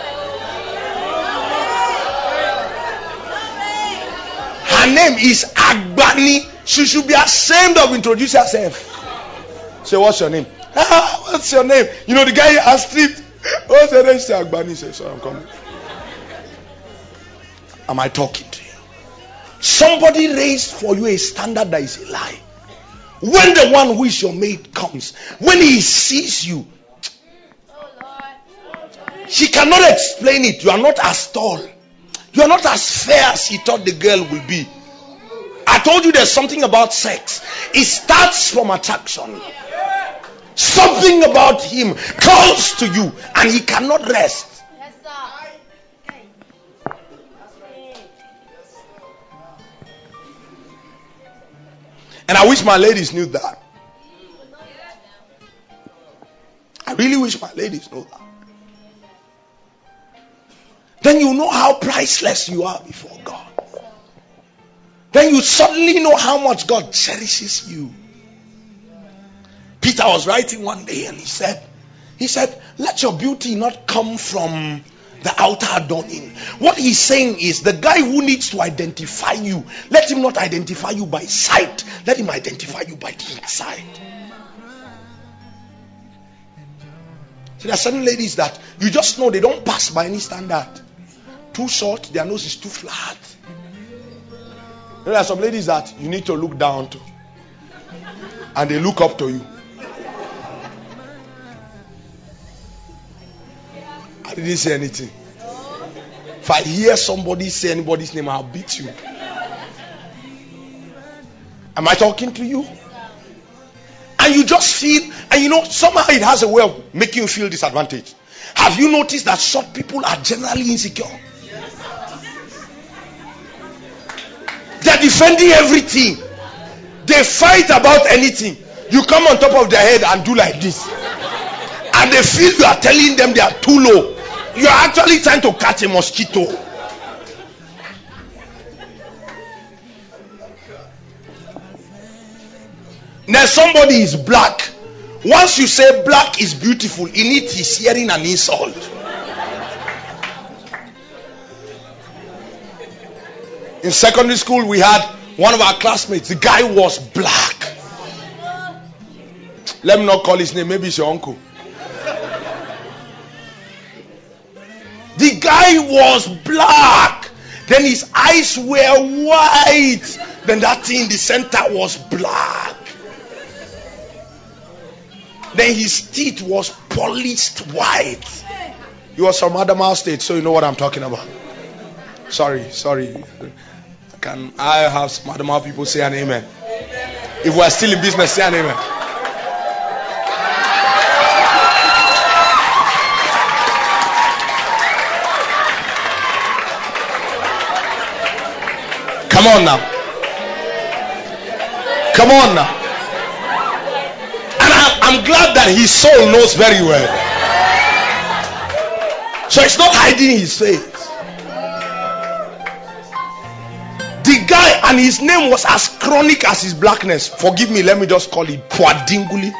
Name is Agbani. She should be ashamed of introducing herself. Say, what's your name? [laughs] Ah, what's your name? You know, the guy has stripped. [laughs] What's your name? Agbani. Say, sorry, I'm coming. Am I talking to you? Somebody raised for you a standard that is a lie. When the one who is your mate comes, when he sees you, Oh, Lord. he cannot explain it. You are not as tall. You are not as fair as he thought the girl will be. I told you there's something about sex. It starts from attraction. Something about him calls to you and he cannot rest. And I wish my ladies knew that. I really wish my ladies knew that. Then you know how priceless you are before God. Then you suddenly know how much God cherishes you. Peter was writing one day and he said, he said, let your beauty not come from the outer adorning. What he's saying is the guy who needs to identify you, let him not identify you by sight, let him identify you by the inside. So there are certain ladies that you just know they don't pass by any standard. Too short, their nose is too flat. There are some ladies that you need to look down to, and they look up to you. I didn't say anything. If I hear somebody say anybody's name, I'll beat you. Am I talking to you? And you just feel, and you know, somehow it has a way of making you feel disadvantaged. Have you noticed that short people are generally insecure? They're defending everything. They fight about anything. You come on top of their head and do like this. And they feel you are telling them they are too low. You are actually trying to catch a mosquito. Now somebody is black. Once you say black is beautiful, in it he's hearing an insult. In secondary school, we had one of our classmates. The guy was black. Let me not call his name. Maybe it's your uncle. The guy was black. Then his eyes were white. Then that thing in the center was black. Then his teeth was polished white. He was from Adamawa State, so you know what I'm talking about. Sorry, sorry. Can I have smart mouth people say an amen? amen? If we are still in business, say an amen. Come on now. Come on now. And I'm, I'm glad that his soul knows very well. So it's not hiding his faith. And his name was as chronic as his blackness. Forgive me, let me just call it Puadinguli.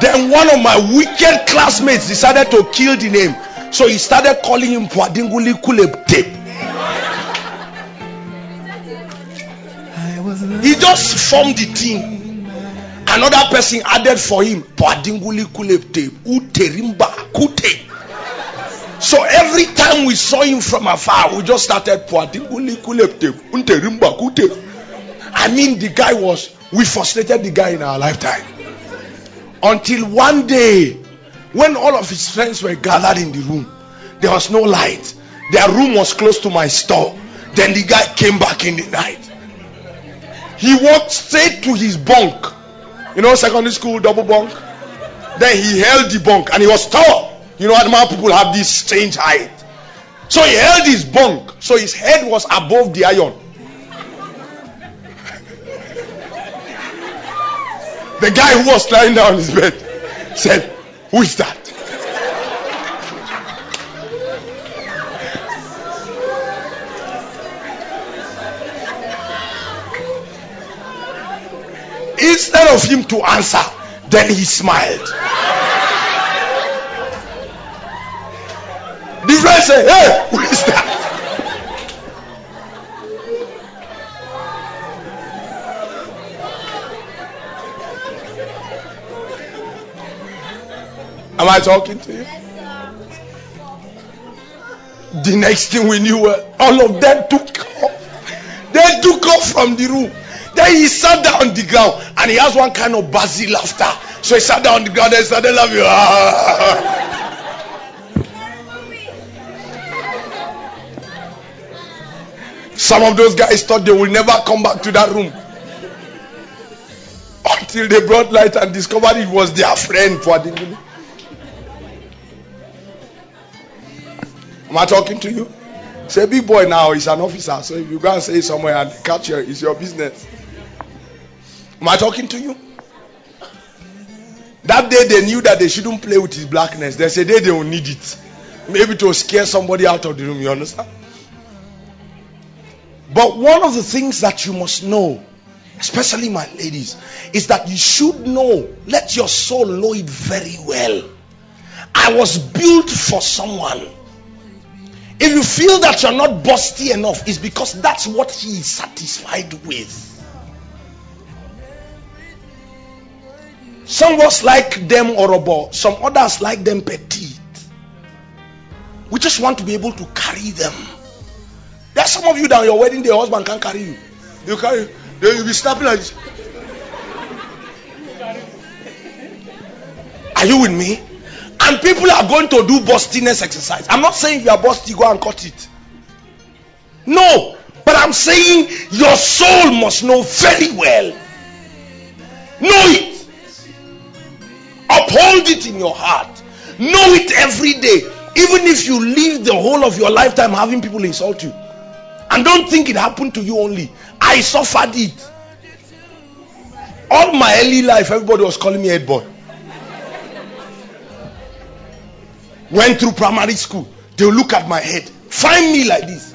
Then one of my wicked classmates decided to kill the name. So he started calling him Puadinguli Kulebte. He just formed the team. Another person added for him Puadinguli Kulebte. Uterimba Kute. So every time we saw him from afar, we just started Kute. I mean, the guy was, we frustrated the guy in our lifetime. Until one day, when all of his friends were gathered in the room, there was no light. Their room was close to my store. Then the guy came back in the night. He walked straight to his bunk. You know, secondary school double bunk. Then he held the bunk and he was tall. You know, Adama people have this strange height. So he held his bunk. So his head was above the iron. The guy who was lying down on his bed said, Who is that? Instead of him to answer, then he smiled. The friend said, Hey, who is that? Am I talking to you? The next thing we knew, uh, all of them took off. They took off from the room. Then he sat down on the ground and he has one kind of buzzy laughter. So he sat down on the ground and started laughing. [laughs] Some of those guys thought they will never come back to that room until they brought light and discovered it was their friend for the Am I talking to you? Say, big boy now is an officer. So if you go and say somewhere and catch you, it's your business. Am I talking to you? That day they knew that they shouldn't play with his blackness. There's a day they will need it. Maybe to scare somebody out of the room. You understand? But one of the things that you must know, especially my ladies, is that you should know, let your soul know it very well. I was built for someone. If you feel that you're not busty enough, it's because that's what he is satisfied with. Some of us like them orobo, some others like them petite. We just want to be able to carry them. There are some of you that your wedding day, your husband can't carry you. You carry, you'll be snapping like this. Are you with me? And people are going to do bustiness exercise. I'm not saying if you are busty, go and cut it. No. But I'm saying your soul must know very well. Know it. Uphold it in your heart. Know it every day. Even if you live the whole of your lifetime having people insult you. And don't think it happened to you only. I suffered it. All my early life, everybody was calling me head boy. Went through primary school. They'll look at my head. Find me like this.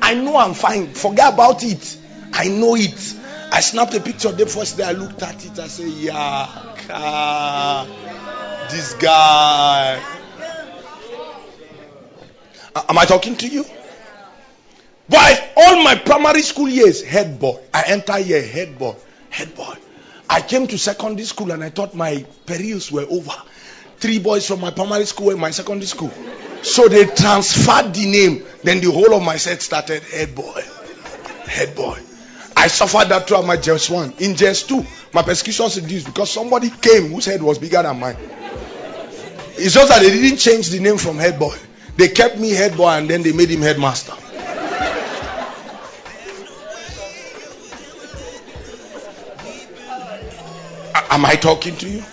I know I'm fine. Forget about it. I know it. I snapped a picture the first day I looked at it. I said, Yeah, Ah, this guy. Am I talking to you? But all my primary school years, head boy. I enter here, head boy, head boy. I came to secondary school and I thought my perils were over three boys from my primary school and my secondary school. So they transferred the name. Then the whole of my set started head boy. Head boy. I suffered that throughout my JS 1. In JS 2, my persecution reduced because somebody came whose head was bigger than mine. It's just that they didn't change the name from head boy. They kept me head boy and then they made him headmaster. Am I talking to you?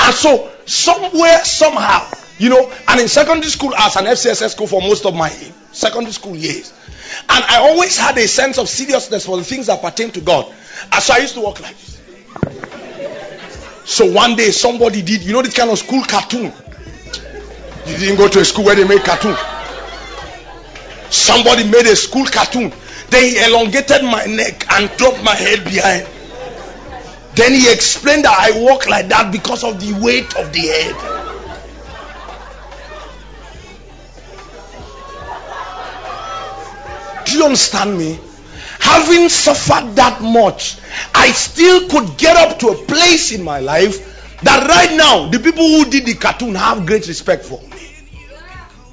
And so, somewhere, somehow, you know, and in secondary school, as an FCSS school for most of my secondary school years, and I always had a sense of seriousness for the things that pertain to God. And so I used to walk like this. So one day somebody did, you know, this kind of school cartoon. You didn't go to a school where they make cartoon. Somebody made a school cartoon. Then he elongated my neck and dropped my head behind. Then he explained that I walk like that because of the weight of the head. Do you understand me? Having suffered that much, I still could get up to a place in my life that right now the people who did the cartoon have great respect for me.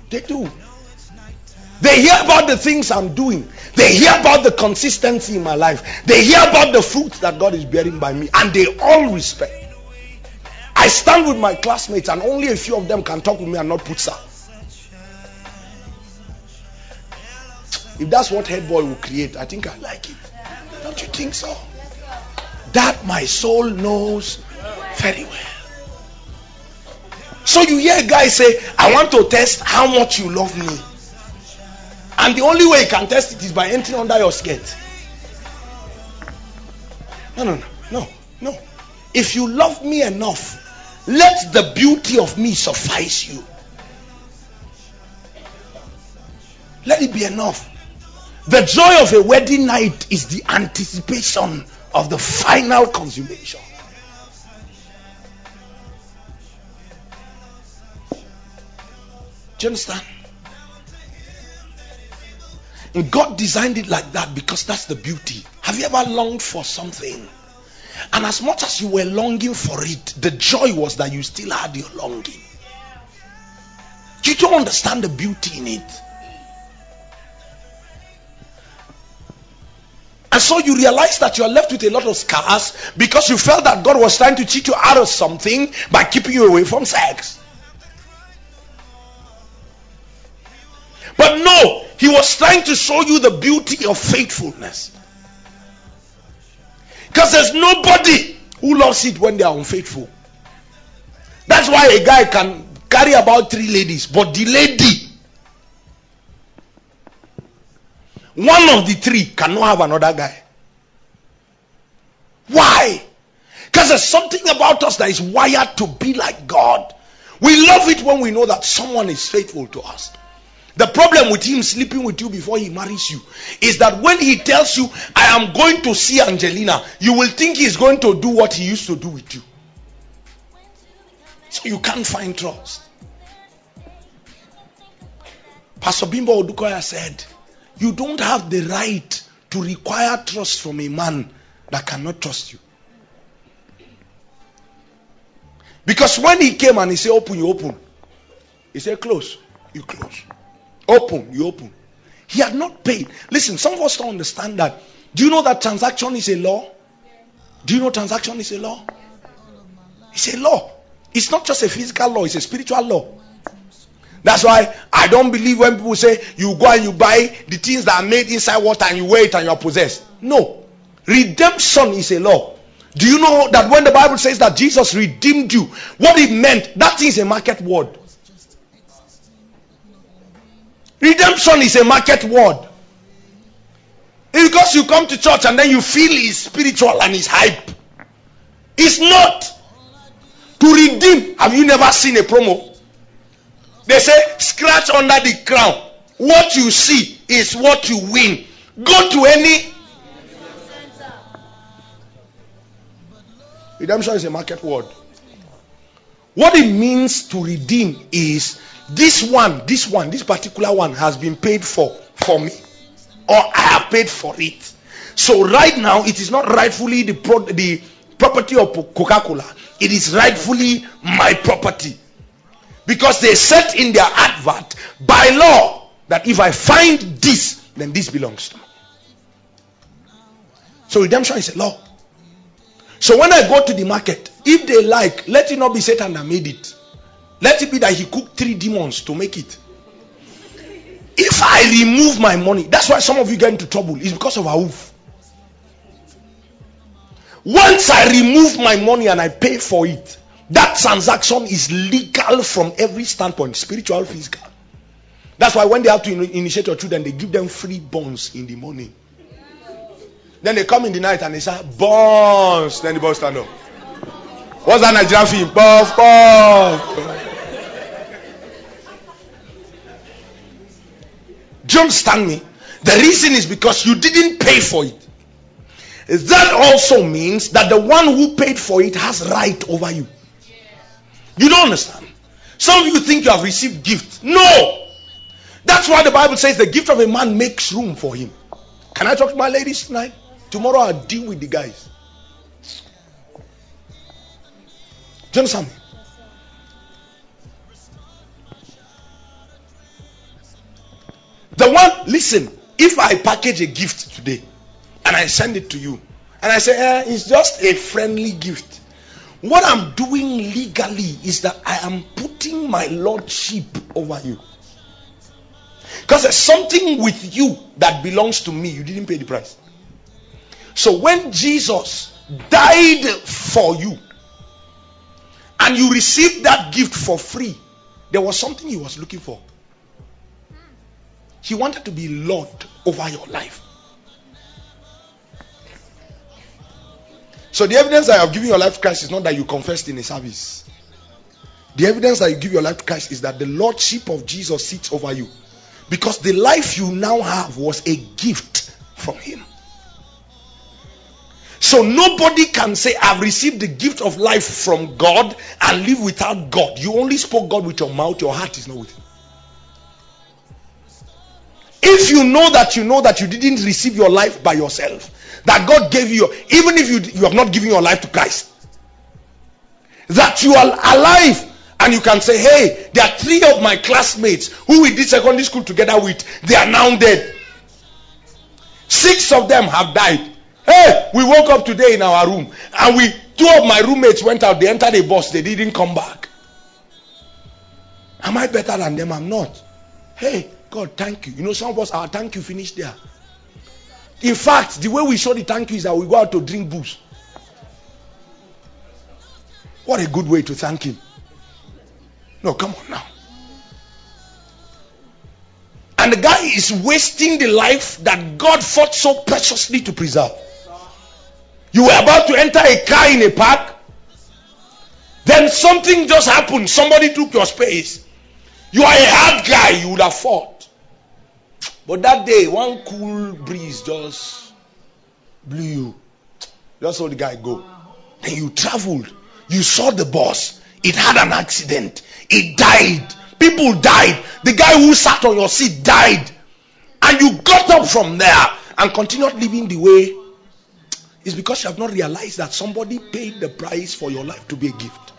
They do. They hear about the things I'm doing. They hear about the consistency in my life. They hear about the fruits that God is bearing by me. And they all respect. I stand with my classmates, and only a few of them can talk with me and not put up. If that's what head boy will create, I think I like it. Don't you think so? That my soul knows very well. So you hear a guy say, I want to test how much you love me. And the only way you can test it is by entering under your skirt. No, no, no, no, no. If you love me enough, let the beauty of me suffice you. Let it be enough. The joy of a wedding night is the anticipation of the final consummation. Do you understand? And God designed it like that because that's the beauty. Have you ever longed for something? And as much as you were longing for it, the joy was that you still had your longing. You don't understand the beauty in it. And so you realize that you are left with a lot of scars because you felt that God was trying to cheat you out of something by keeping you away from sex. But no, he was trying to show you the beauty of faithfulness. Because there's nobody who loves it when they are unfaithful. That's why a guy can carry about three ladies, but the lady, one of the three cannot have another guy. Why? Because there's something about us that is wired to be like God. We love it when we know that someone is faithful to us. The problem with him sleeping with you before he marries you is that when he tells you, I am going to see Angelina, you will think he's going to do what he used to do with you. So you can't find trust. Pastor Bimbo Odukoya said, You don't have the right to require trust from a man that cannot trust you. Because when he came and he said, Open, you open. He said, Close, you close. Open, you open. He had not paid. Listen, some of us don't understand that. Do you know that transaction is a law? Do you know transaction is a law? It's a law. It's not just a physical law, it's a spiritual law. That's why I don't believe when people say you go and you buy the things that are made inside water and you wear it and you are possessed. No. Redemption is a law. Do you know that when the Bible says that Jesus redeemed you, what it meant, that is a market word. Redemption is a market word. Because you come to church and then you feel it's spiritual and it's hype. It's not. To redeem, have you never seen a promo? They say, scratch under the crown. What you see is what you win. Go to any. Redemption is a market word. What it means to redeem is this one, this one, this particular one has been paid for for me, or I have paid for it. So right now, it is not rightfully the pro- the property of Coca-Cola. It is rightfully my property because they said in their advert by law that if I find this, then this belongs to me. So redemption is a law. So when I go to the market, if they like, let it not be Satan that made it. Let it be that he cooked three demons to make it. If I remove my money, that's why some of you get into trouble. It's because of a hoof. Once I remove my money and I pay for it, That transaction is legal from every standpoint, spiritual, physical. That's why when they have to initiate your children, they give them free bonds in the morning. Then they come in the night and they say, bonds. Then the boys stand up. What's that Nigerian film? Puff, puff. Do you understand me? The reason is because you didn't pay for it. That also means that the one who paid for it has right over you. You don't understand. Some of you think you have received gift. No. That's why the Bible says the gift of a man makes room for him. Can I talk to my ladies tonight? Tomorrow I'll deal with the guys. Do you understand me? The one, listen, if I package a gift today and I send it to you and I say, eh, it's just a friendly gift, what I'm doing legally is that I am putting my lordship over you. Because there's something with you that belongs to me. You didn't pay the price. So when Jesus died for you and you received that gift for free, there was something he was looking for. He wanted to be Lord over your life. So the evidence that you have given your life to Christ is not that you confessed in a service. The evidence that you give your life to Christ is that the Lordship of Jesus sits over you. Because the life you now have was a gift from Him. So nobody can say, I've received the gift of life from God and live without God. You only spoke God with your mouth, your heart is not with Him. If you know that you know that you didn't receive your life by yourself, that God gave you, even if you, you have not given your life to Christ, that you are alive and you can say, Hey, there are three of my classmates who we did secondary school together with, they are now dead. Six of them have died. Hey, we woke up today in our room and we two of my roommates went out, they entered a bus, they didn't come back. Am I better than them? I'm not. Hey, God, thank you. You know, some of us, our thank you finished there. In fact, the way we show the thank you is that we go out to drink booze. What a good way to thank Him. No, come on now. And the guy is wasting the life that God fought so preciously to preserve. You were about to enter a car in a park. Then something just happened. Somebody took your space. You are a hard guy. You would have fought. But that day, one cool breeze just blew you. Just saw the guy go. Then you traveled. You saw the bus. It had an accident. It died. People died. The guy who sat on your seat died. And you got up from there and continued living the way. It's because you have not realized that somebody paid the price for your life to be a gift.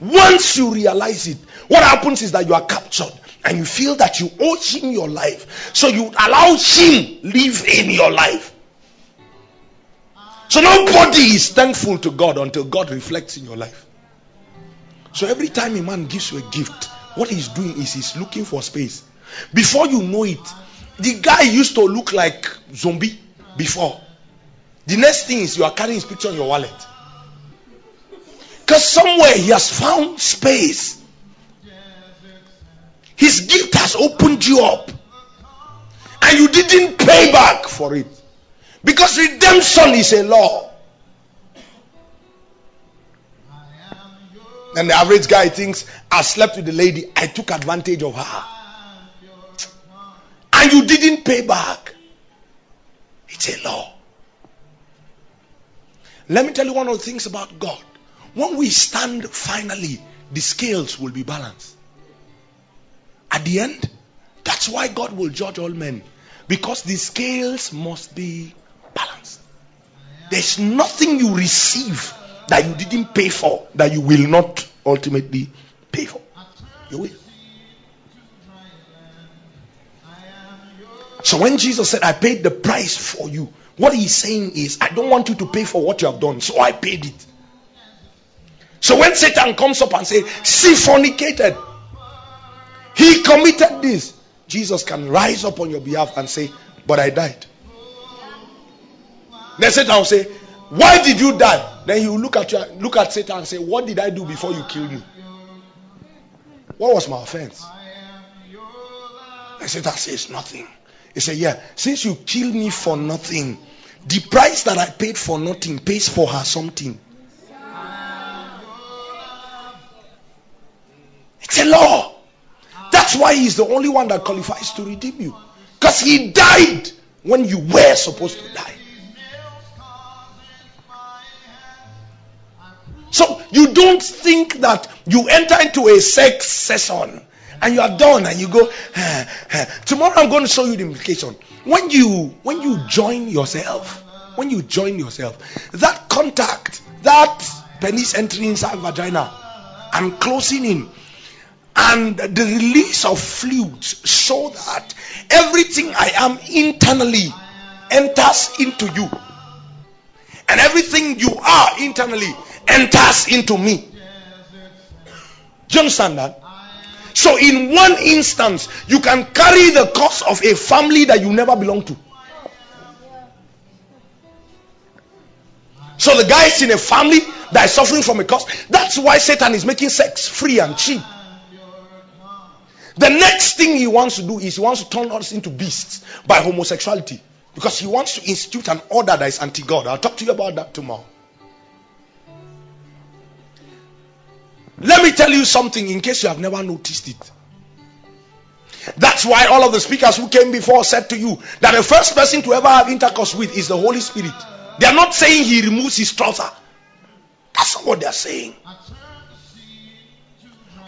Once you realize it, what happens is that you are captured and you feel that you owe him your life. So you allow him live in your life. So nobody is thankful to God until God reflects in your life. So every time a man gives you a gift, what he's doing is he's looking for space. Before you know it, the guy used to look like zombie before. The next thing is you are carrying his picture in your wallet. Because somewhere he has found space. His gift has opened you up. And you didn't pay back for it. Because redemption is a law. And the average guy thinks, I slept with the lady, I took advantage of her. And you didn't pay back. It's a law. Let me tell you one of the things about God. When we stand finally, the scales will be balanced. At the end, that's why God will judge all men. Because the scales must be balanced. There's nothing you receive that you didn't pay for that you will not ultimately pay for. You will. So when Jesus said, I paid the price for you, what he's saying is, I don't want you to pay for what you have done, so I paid it. So when Satan comes up and says, "See, fornicated," he committed this. Jesus can rise up on your behalf and say, "But I died." Then Satan will say, "Why did you die?" Then he will look at you, look at Satan and say, What did I do before you killed me? What was my offense? And Satan says, Nothing. He said, Yeah, since you killed me for nothing, the price that I paid for nothing pays for her something. It's a law. That's why he's the only one that qualifies to redeem you. Because he died when you were supposed to die. So you don't think that you enter into a sex session and you are done and you go tomorrow i'm going to show you the implication when you when you join yourself when you join yourself that contact that penis entering inside vagina and closing in and the release of fluids so that everything I am internally enters into you. And everything you are internally enters into me. Do you understand that? So, in one instance, you can carry the cause of a family that you never belong to. So, the guy is in a family that is suffering from a cause. That's why Satan is making sex free and cheap. The next thing he wants to do is he wants to turn us into beasts by homosexuality because he wants to institute an order that is anti God. I'll talk to you about that tomorrow. Let me tell you something in case you have never noticed it. That's why all of the speakers who came before said to you that the first person to ever have intercourse with is the Holy Spirit. They are not saying he removes his trouser. That's not what they are saying.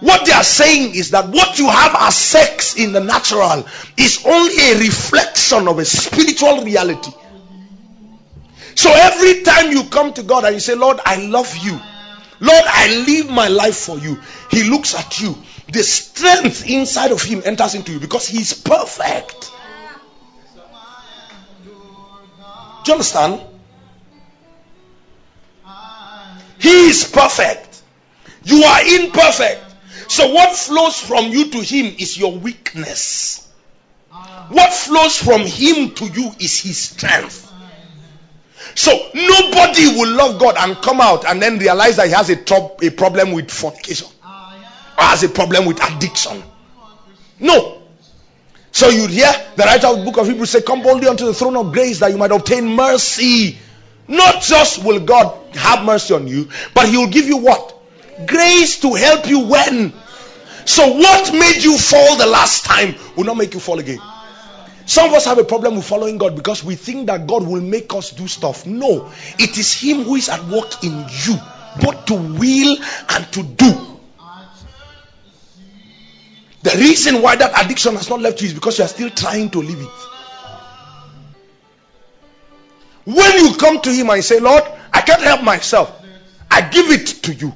What they are saying is that what you have as sex in the natural is only a reflection of a spiritual reality. So every time you come to God and you say, Lord, I love you. Lord, I live my life for you. He looks at you. The strength inside of him enters into you because he's perfect. Do you understand? He is perfect. You are imperfect. So, what flows from you to him is your weakness. What flows from him to you is his strength. So, nobody will love God and come out and then realize that he has a, tro- a problem with fornication or has a problem with addiction. No. So, you hear the writer of the book of Hebrews say, Come boldly unto the throne of grace that you might obtain mercy. Not just will God have mercy on you, but he will give you what? Grace to help you when. So, what made you fall the last time will not make you fall again. Some of us have a problem with following God because we think that God will make us do stuff. No, it is Him who is at work in you, both to will and to do. The reason why that addiction has not left you is because you are still trying to leave it. When you come to Him and say, Lord, I can't help myself, I give it to you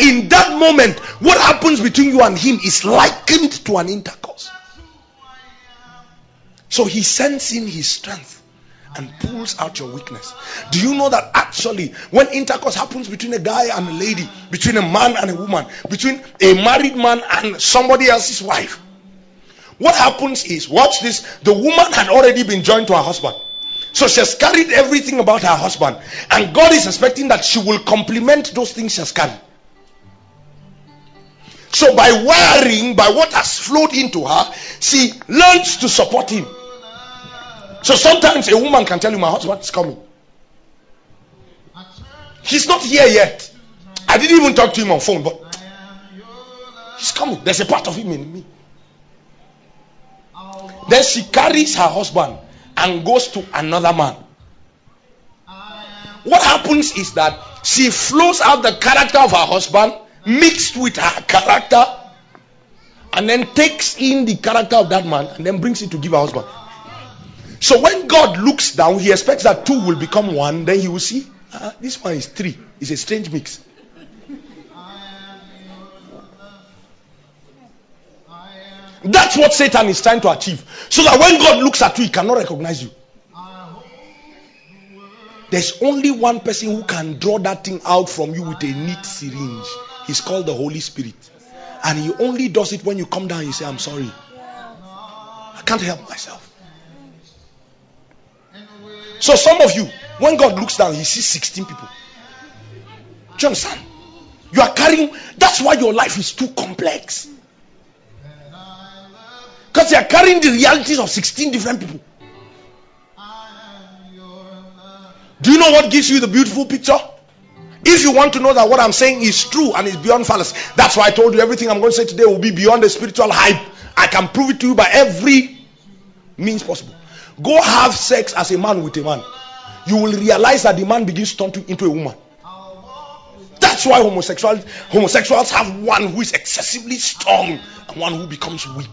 in that moment, what happens between you and him is likened to an intercourse. So he sends in his strength and pulls out your weakness. Do you know that actually, when intercourse happens between a guy and a lady, between a man and a woman, between a married man and somebody else's wife, what happens is, watch this, the woman had already been joined to her husband. So she has carried everything about her husband, and God is expecting that she will complement those things she has carried. So by wiring, by what has flowed into her, she learns to support him. So sometimes a woman can tell you, My husband is coming. He's not here yet. I didn't even talk to him on phone, but he's coming. There's a part of him in me. Then she carries her husband and goes to another man. What happens is that she flows out the character of her husband mixed with her character and then takes in the character of that man and then brings it to give her husband. So when God looks down, he expects that two will become one. Then he will see ah, this one is three. It's a strange mix. That's what Satan is trying to achieve. So that when God looks at you, he cannot recognize you. There's only one person who can draw that thing out from you with a neat syringe. He's called the Holy Spirit. And he only does it when you come down and you say, I'm sorry. I can't help myself. So some of you, when God looks down, he sees 16 people. Do you understand? You are carrying, that's why your life is too complex. Because you are carrying the realities of 16 different people. Do you know what gives you the beautiful picture? If you want to know that what I'm saying is true and is beyond fallacy, that's why I told you everything I'm going to say today will be beyond the spiritual hype. I can prove it to you by every means possible. Go have sex as a man with a man. You will realize that the man begins to turn into a woman. That's why homosexuals, homosexuals have one who is excessively strong and one who becomes weak.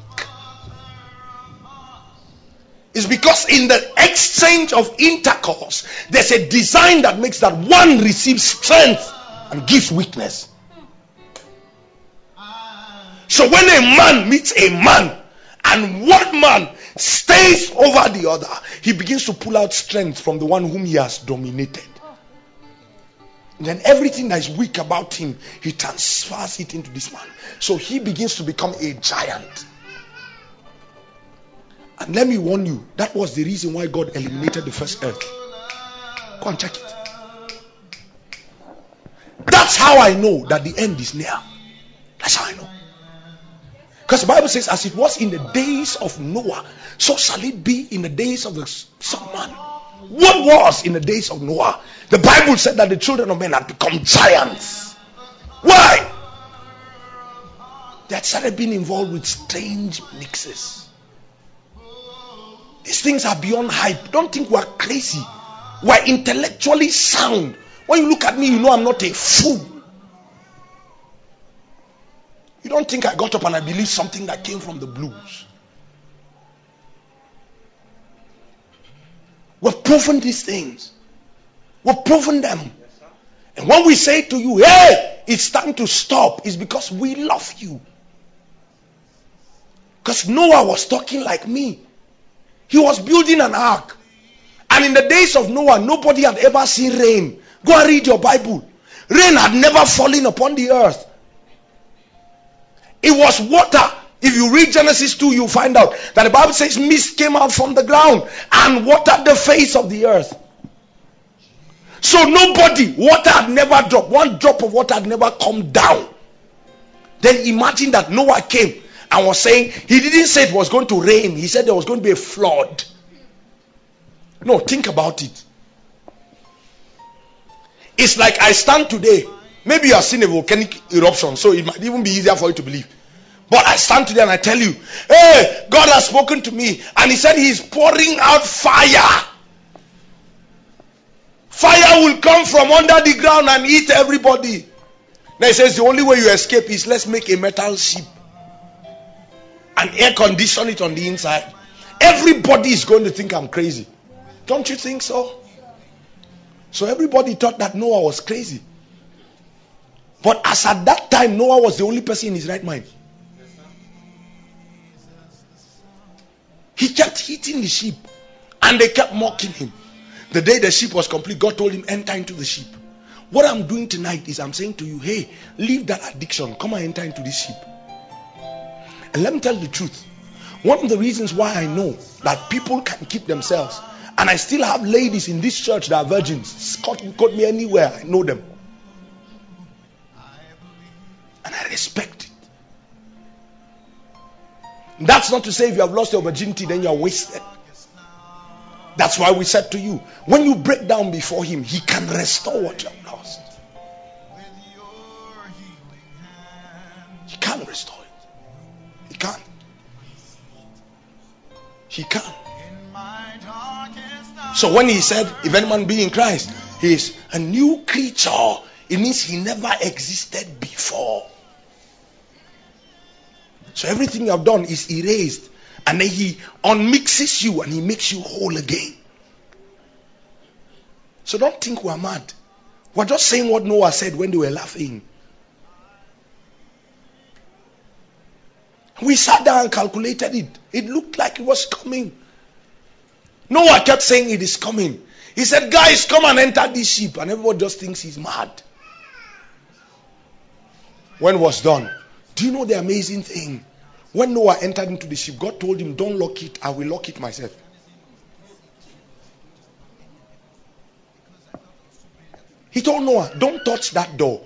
It's because in the exchange of intercourse, there's a design that makes that one receives strength and gives weakness. So when a man meets a man and one man stays over the other, he begins to pull out strength from the one whom he has dominated. Then everything that is weak about him, he transfers it into this man. So he begins to become a giant. And let me warn you, that was the reason why God eliminated the first earth. Go and check it. That's how I know that the end is near. That's how I know. Because the Bible says, as it was in the days of Noah, so shall it be in the days of the Son of Man. What was in the days of Noah? The Bible said that the children of men had become giants. Why? They had started being involved with strange mixes. These things are beyond hype. Don't think we're crazy. We're intellectually sound. When you look at me, you know I'm not a fool. You don't think I got up and I believed something that came from the blues. We've proven these things. We've proven them. And when we say to you, hey, it's time to stop, it's because we love you. Because Noah was talking like me. He was building an ark. And in the days of Noah, nobody had ever seen rain. Go and read your Bible. Rain had never fallen upon the earth. It was water. If you read Genesis 2, you find out that the Bible says mist came out from the ground and watered the face of the earth. So nobody, water had never dropped. One drop of water had never come down. Then imagine that Noah came and was saying, he didn't say it was going to rain. He said there was going to be a flood. No, think about it. It's like I stand today. Maybe you have seen a volcanic eruption, so it might even be easier for you to believe. But I stand today and I tell you, hey, God has spoken to me, and He said He is pouring out fire. Fire will come from under the ground and eat everybody. Now He says the only way you escape is let's make a metal ship and air condition it on the inside. Everybody is going to think I'm crazy. Don't you think so? So everybody thought that Noah was crazy. But as at that time, Noah was the only person in his right mind. He kept hitting the sheep and they kept mocking him. The day the sheep was complete, God told him, enter into the sheep. What I'm doing tonight is I'm saying to you, hey, leave that addiction. Come and enter into this sheep. And let me tell you the truth. One of the reasons why I know that people can keep themselves, and I still have ladies in this church that are virgins, caught, caught me anywhere, I know them. And I respect it. That's not to say if you have lost your virginity, then you are wasted. That's why we said to you, when you break down before Him, He can restore what you have lost. He can restore He can. So when He said, if any man be in Christ, He is a new creature. It means He never existed before. So everything you have done is erased. And then he unmixes you and he makes you whole again. So don't think we're mad. We're just saying what Noah said when they were laughing. We sat down and calculated it. It looked like it was coming. Noah kept saying it is coming. He said, Guys, come and enter this ship. And everyone just thinks he's mad. When it was done, do you know the amazing thing? When Noah entered into the ship, God told him, Don't lock it, I will lock it myself. He told Noah, Don't touch that door.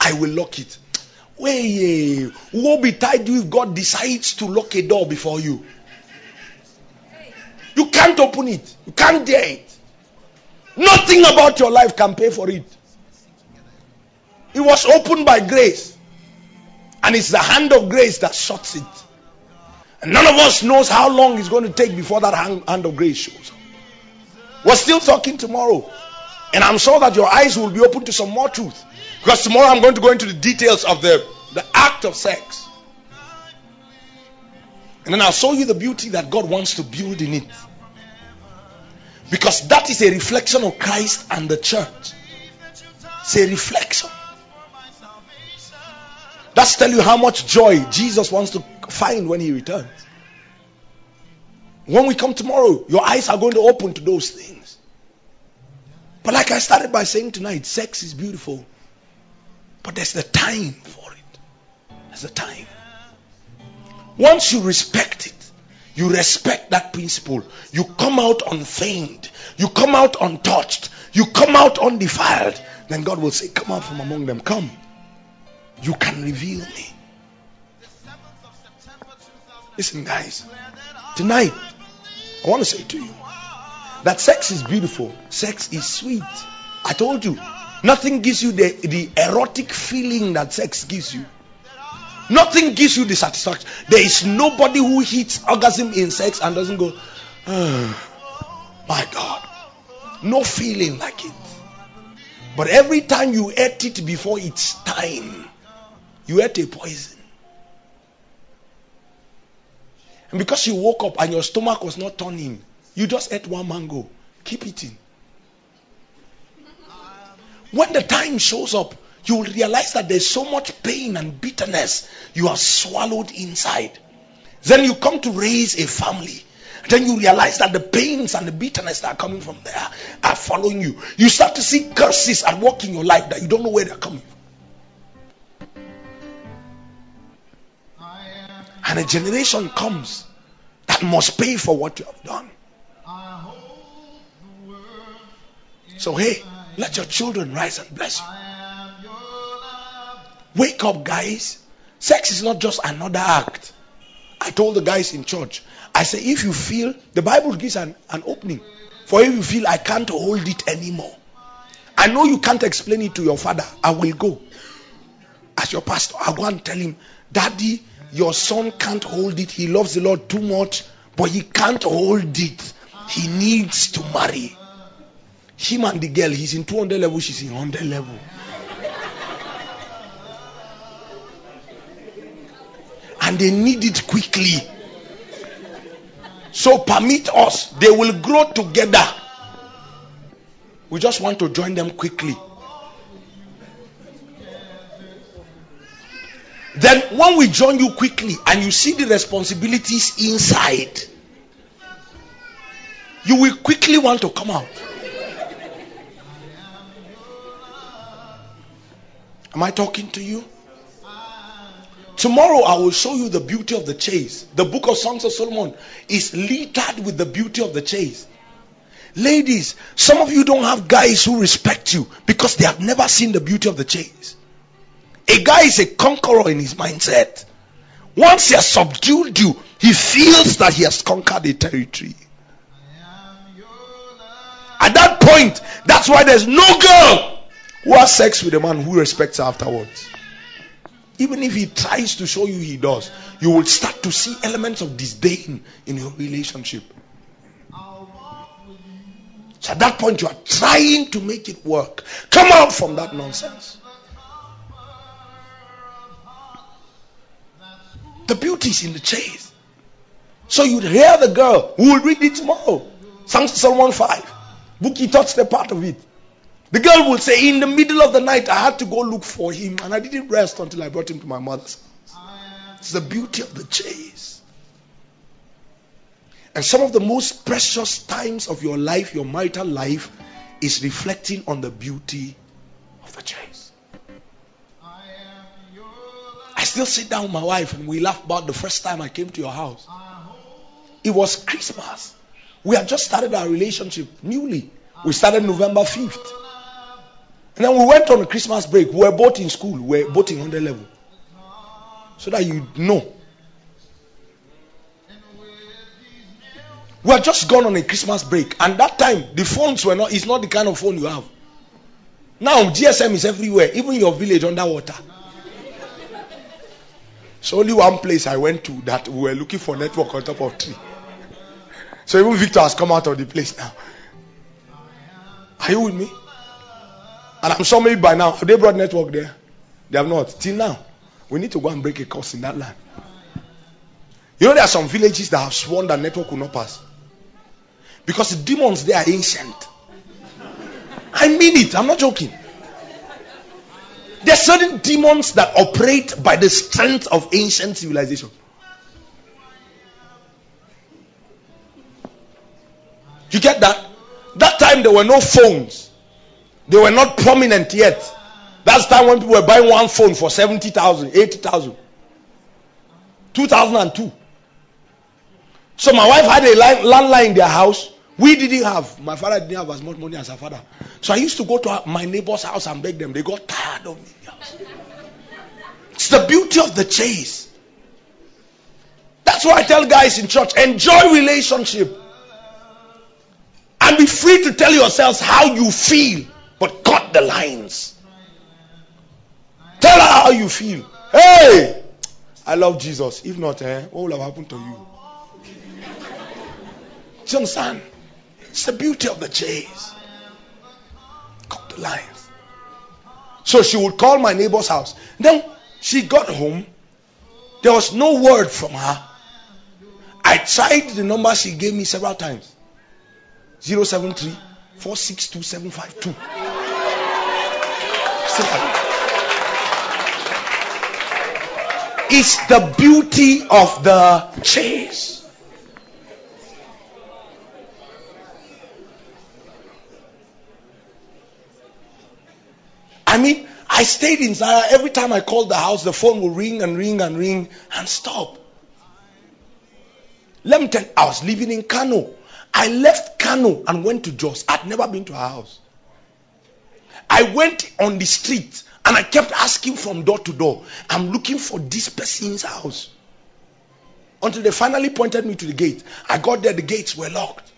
I will lock it. Wait, woe betide you if God decides to lock a door before you. You can't open it. You can't dare it. Nothing about your life can pay for it. It was opened by grace. And it's the hand of grace that shuts it. And none of us knows how long it's going to take before that hand of grace shows up. We're still talking tomorrow. And I'm sure that your eyes will be open to some more truth. Because tomorrow I'm going to go into the details of the, the act of sex. And then I'll show you the beauty that God wants to build in it. Because that is a reflection of Christ and the church. It's a reflection. That's tell you how much joy Jesus wants to find when he returns. When we come tomorrow, your eyes are going to open to those things. But like I started by saying tonight, sex is beautiful. But there's the time for it. There's the time. Once you respect it, you respect that principle. You come out unfeigned. You come out untouched. You come out undefiled. Then God will say, Come out from among them. Come. You can reveal me. Listen, guys. Tonight, I want to say to you that sex is beautiful. Sex is sweet. I told you, nothing gives you the, the erotic feeling that sex gives you. Nothing gives you the satisfaction. There is nobody who hits orgasm in sex and doesn't go, oh, my God. No feeling like it. But every time you ate it before its time, you ate a poison. And because you woke up and your stomach was not turning, you just ate one mango. Keep eating. When the time shows up, you will realize that there's so much pain and bitterness you are swallowed inside. Then you come to raise a family. Then you realize that the pains and the bitterness that are coming from there are following you. You start to see curses at work in your life that you don't know where they're coming from. And a generation comes that must pay for what you have done. So, hey, let your children rise and bless you. Wake up, guys. Sex is not just another act. I told the guys in church, I say, if you feel, the Bible gives an, an opening. For if you feel, I can't hold it anymore. I know you can't explain it to your father. I will go. As your pastor, I'll go and tell him, Daddy, your son can't hold it. He loves the Lord too much, but he can't hold it. He needs to marry. Him and the girl, he's in 200 level, she's in 100 level. and they need it quickly. So permit us, they will grow together. We just want to join them quickly. Then, when we join you quickly and you see the responsibilities inside, you will quickly want to come out. Am I talking to you? Tomorrow I will show you the beauty of the chase. The book of Songs of Solomon is littered with the beauty of the chase. Ladies, some of you don't have guys who respect you because they have never seen the beauty of the chase. A guy is a conqueror in his mindset. Once he has subdued you, he feels that he has conquered a territory. At that point, that's why there's no girl who has sex with a man who respects her afterwards. Even if he tries to show you he does, you will start to see elements of disdain in your relationship. So at that point, you are trying to make it work. Come out from that nonsense. The beauty is in the chase. So you'd hear the girl who will read it tomorrow. Psalm Solomon 5. Bookie touched a part of it. The girl will say, In the middle of the night, I had to go look for him, and I didn't rest until I brought him to my mother's house. It's the beauty of the chase. And some of the most precious times of your life, your marital life, is reflecting on the beauty of the chase. I still sit down with my wife and we laugh about the first time I came to your house. It was Christmas. We had just started our relationship newly. We started November 5th. And then we went on a Christmas break. We were both in school. We were both in 100 level. So that you know. We had just gone on a Christmas break. And that time, the phones were not, it's not the kind of phone you have. Now, GSM is everywhere, even your village underwater. So only one place I went to that we were looking for network on top of tree. So even Victor has come out of the place now. Are you with me? And I'm sure maybe by now, have they brought network there? They have not. Till now. We need to go and break a course in that land. You know, there are some villages that have sworn that network will not pass. Because the demons, they are ancient. I mean it. I'm not joking. There are certain demons that operate by the strength of ancient civilization. You get that? That time there were no phones. They were not prominent yet. That's time when people were buying one phone for 70,000, 80,000. 2002. So my wife had a landline in their house. We didn't have. My father didn't have as much money as her father. So I used to go to my neighbor's house and beg them. They got tired of me. It's the beauty of the chase. That's why I tell guys in church enjoy relationship. And be free to tell yourselves how you feel, but cut the lines. Tell her how you feel. Hey, I love Jesus. If not, eh, what will have happened to you? Understand? It's the beauty of the chase. Cut the lines. So she would call my neighbor's house. Then she got home. There was no word from her. I tried the number she gave me several times. 073 462 752. It's the beauty of the chase. I mean, I stayed inside. Every time I called the house, the phone would ring and ring and ring and stop. Let me tell you, I was living in Kano. I left Kano and went to Jos. I'd never been to her house. I went on the street and I kept asking from door to door. I'm looking for this person's house. Until they finally pointed me to the gate. I got there, the gates were locked.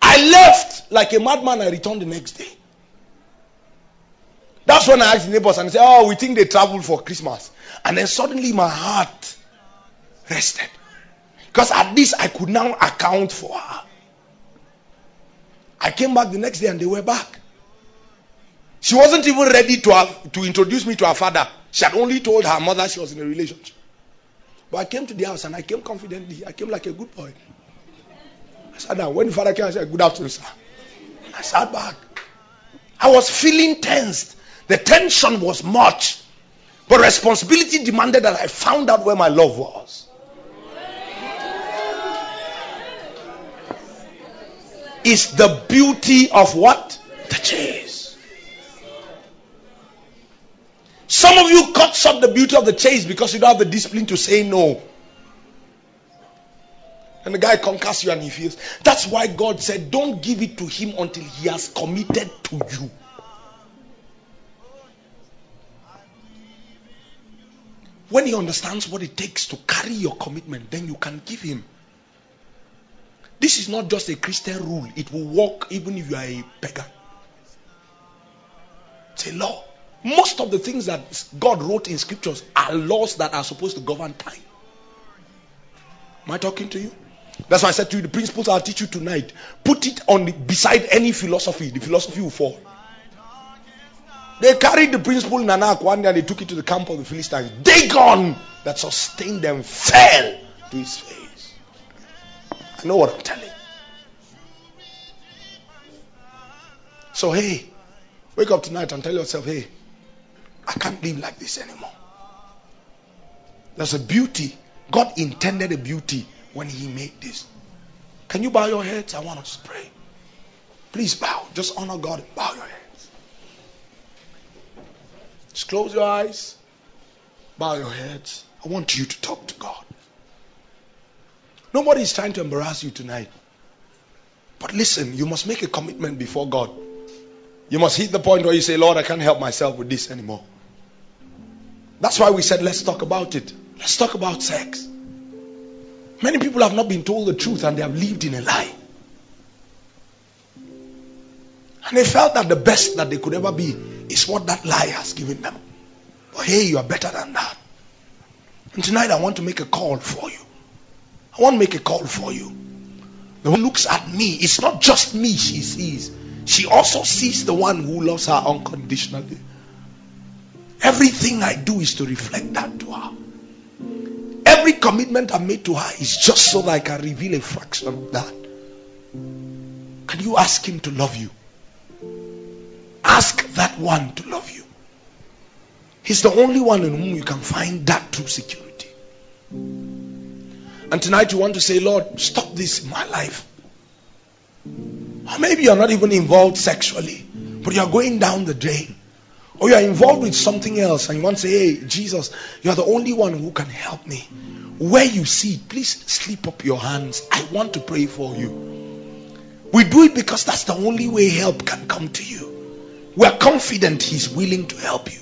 I left like a madman. I returned the next day. That's when I asked the neighbors and they said, Oh, we think they traveled for Christmas. And then suddenly my heart rested. Because at least I could now account for her. I came back the next day and they were back. She wasn't even ready to have, to introduce me to her father. She had only told her mother she was in a relationship. But I came to the house and I came confidently. I came like a good boy. I sat down. When the father came, I said, Good afternoon, sir. I sat back. I was feeling tensed. The tension was much. But responsibility demanded that I found out where my love was. Is the beauty of what? The chase. Some of you cut short the beauty of the chase because you don't have the discipline to say no. And the guy conquers you and he feels. That's why God said, Don't give it to him until he has committed to you. When he understands what it takes to carry your commitment, then you can give him. This is not just a Christian rule, it will work even if you are a pagan. It's a law. Most of the things that God wrote in scriptures are laws that are supposed to govern time. Am I talking to you? That's why I said to you the principles I'll teach you tonight. Put it on the, beside any philosophy. The philosophy will fall. They carried the principle in Anak one day and they took it to the camp of the Philistines. Dagon that sustained them fell to his face. I know what I'm telling. So, hey, wake up tonight and tell yourself, hey, I can't live like this anymore. There's a beauty. God intended a beauty when He made this. Can you bow your heads? I want us to pray. Please bow. Just honor God and bow your heads. Just close your eyes. Bow your heads. I want you to talk to God. Nobody is trying to embarrass you tonight. But listen, you must make a commitment before God. You must hit the point where you say, Lord, I can't help myself with this anymore. That's why we said, let's talk about it. Let's talk about sex. Many people have not been told the truth and they have lived in a lie. And they felt that the best that they could ever be is what that lie has given them. But hey, you are better than that. And tonight I want to make a call for you. I want to make a call for you. The one looks at me, it's not just me she sees. She also sees the one who loves her unconditionally. Everything I do is to reflect that to her. Every commitment I made to her is just so that I can reveal a fraction of that. Can you ask him to love you? Ask that one to love you. He's the only one in whom you can find that true security. And tonight you want to say, Lord, stop this in my life. Or maybe you're not even involved sexually, but you're going down the drain. Or you're involved with something else and you want to say, Hey, Jesus, you're the only one who can help me. Where you see, please slip up your hands. I want to pray for you. We do it because that's the only way help can come to you. We are confident He's willing to help you.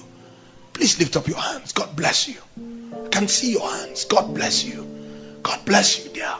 Please lift up your hands. God bless you. I can see your hands. God bless you. God bless you, dear.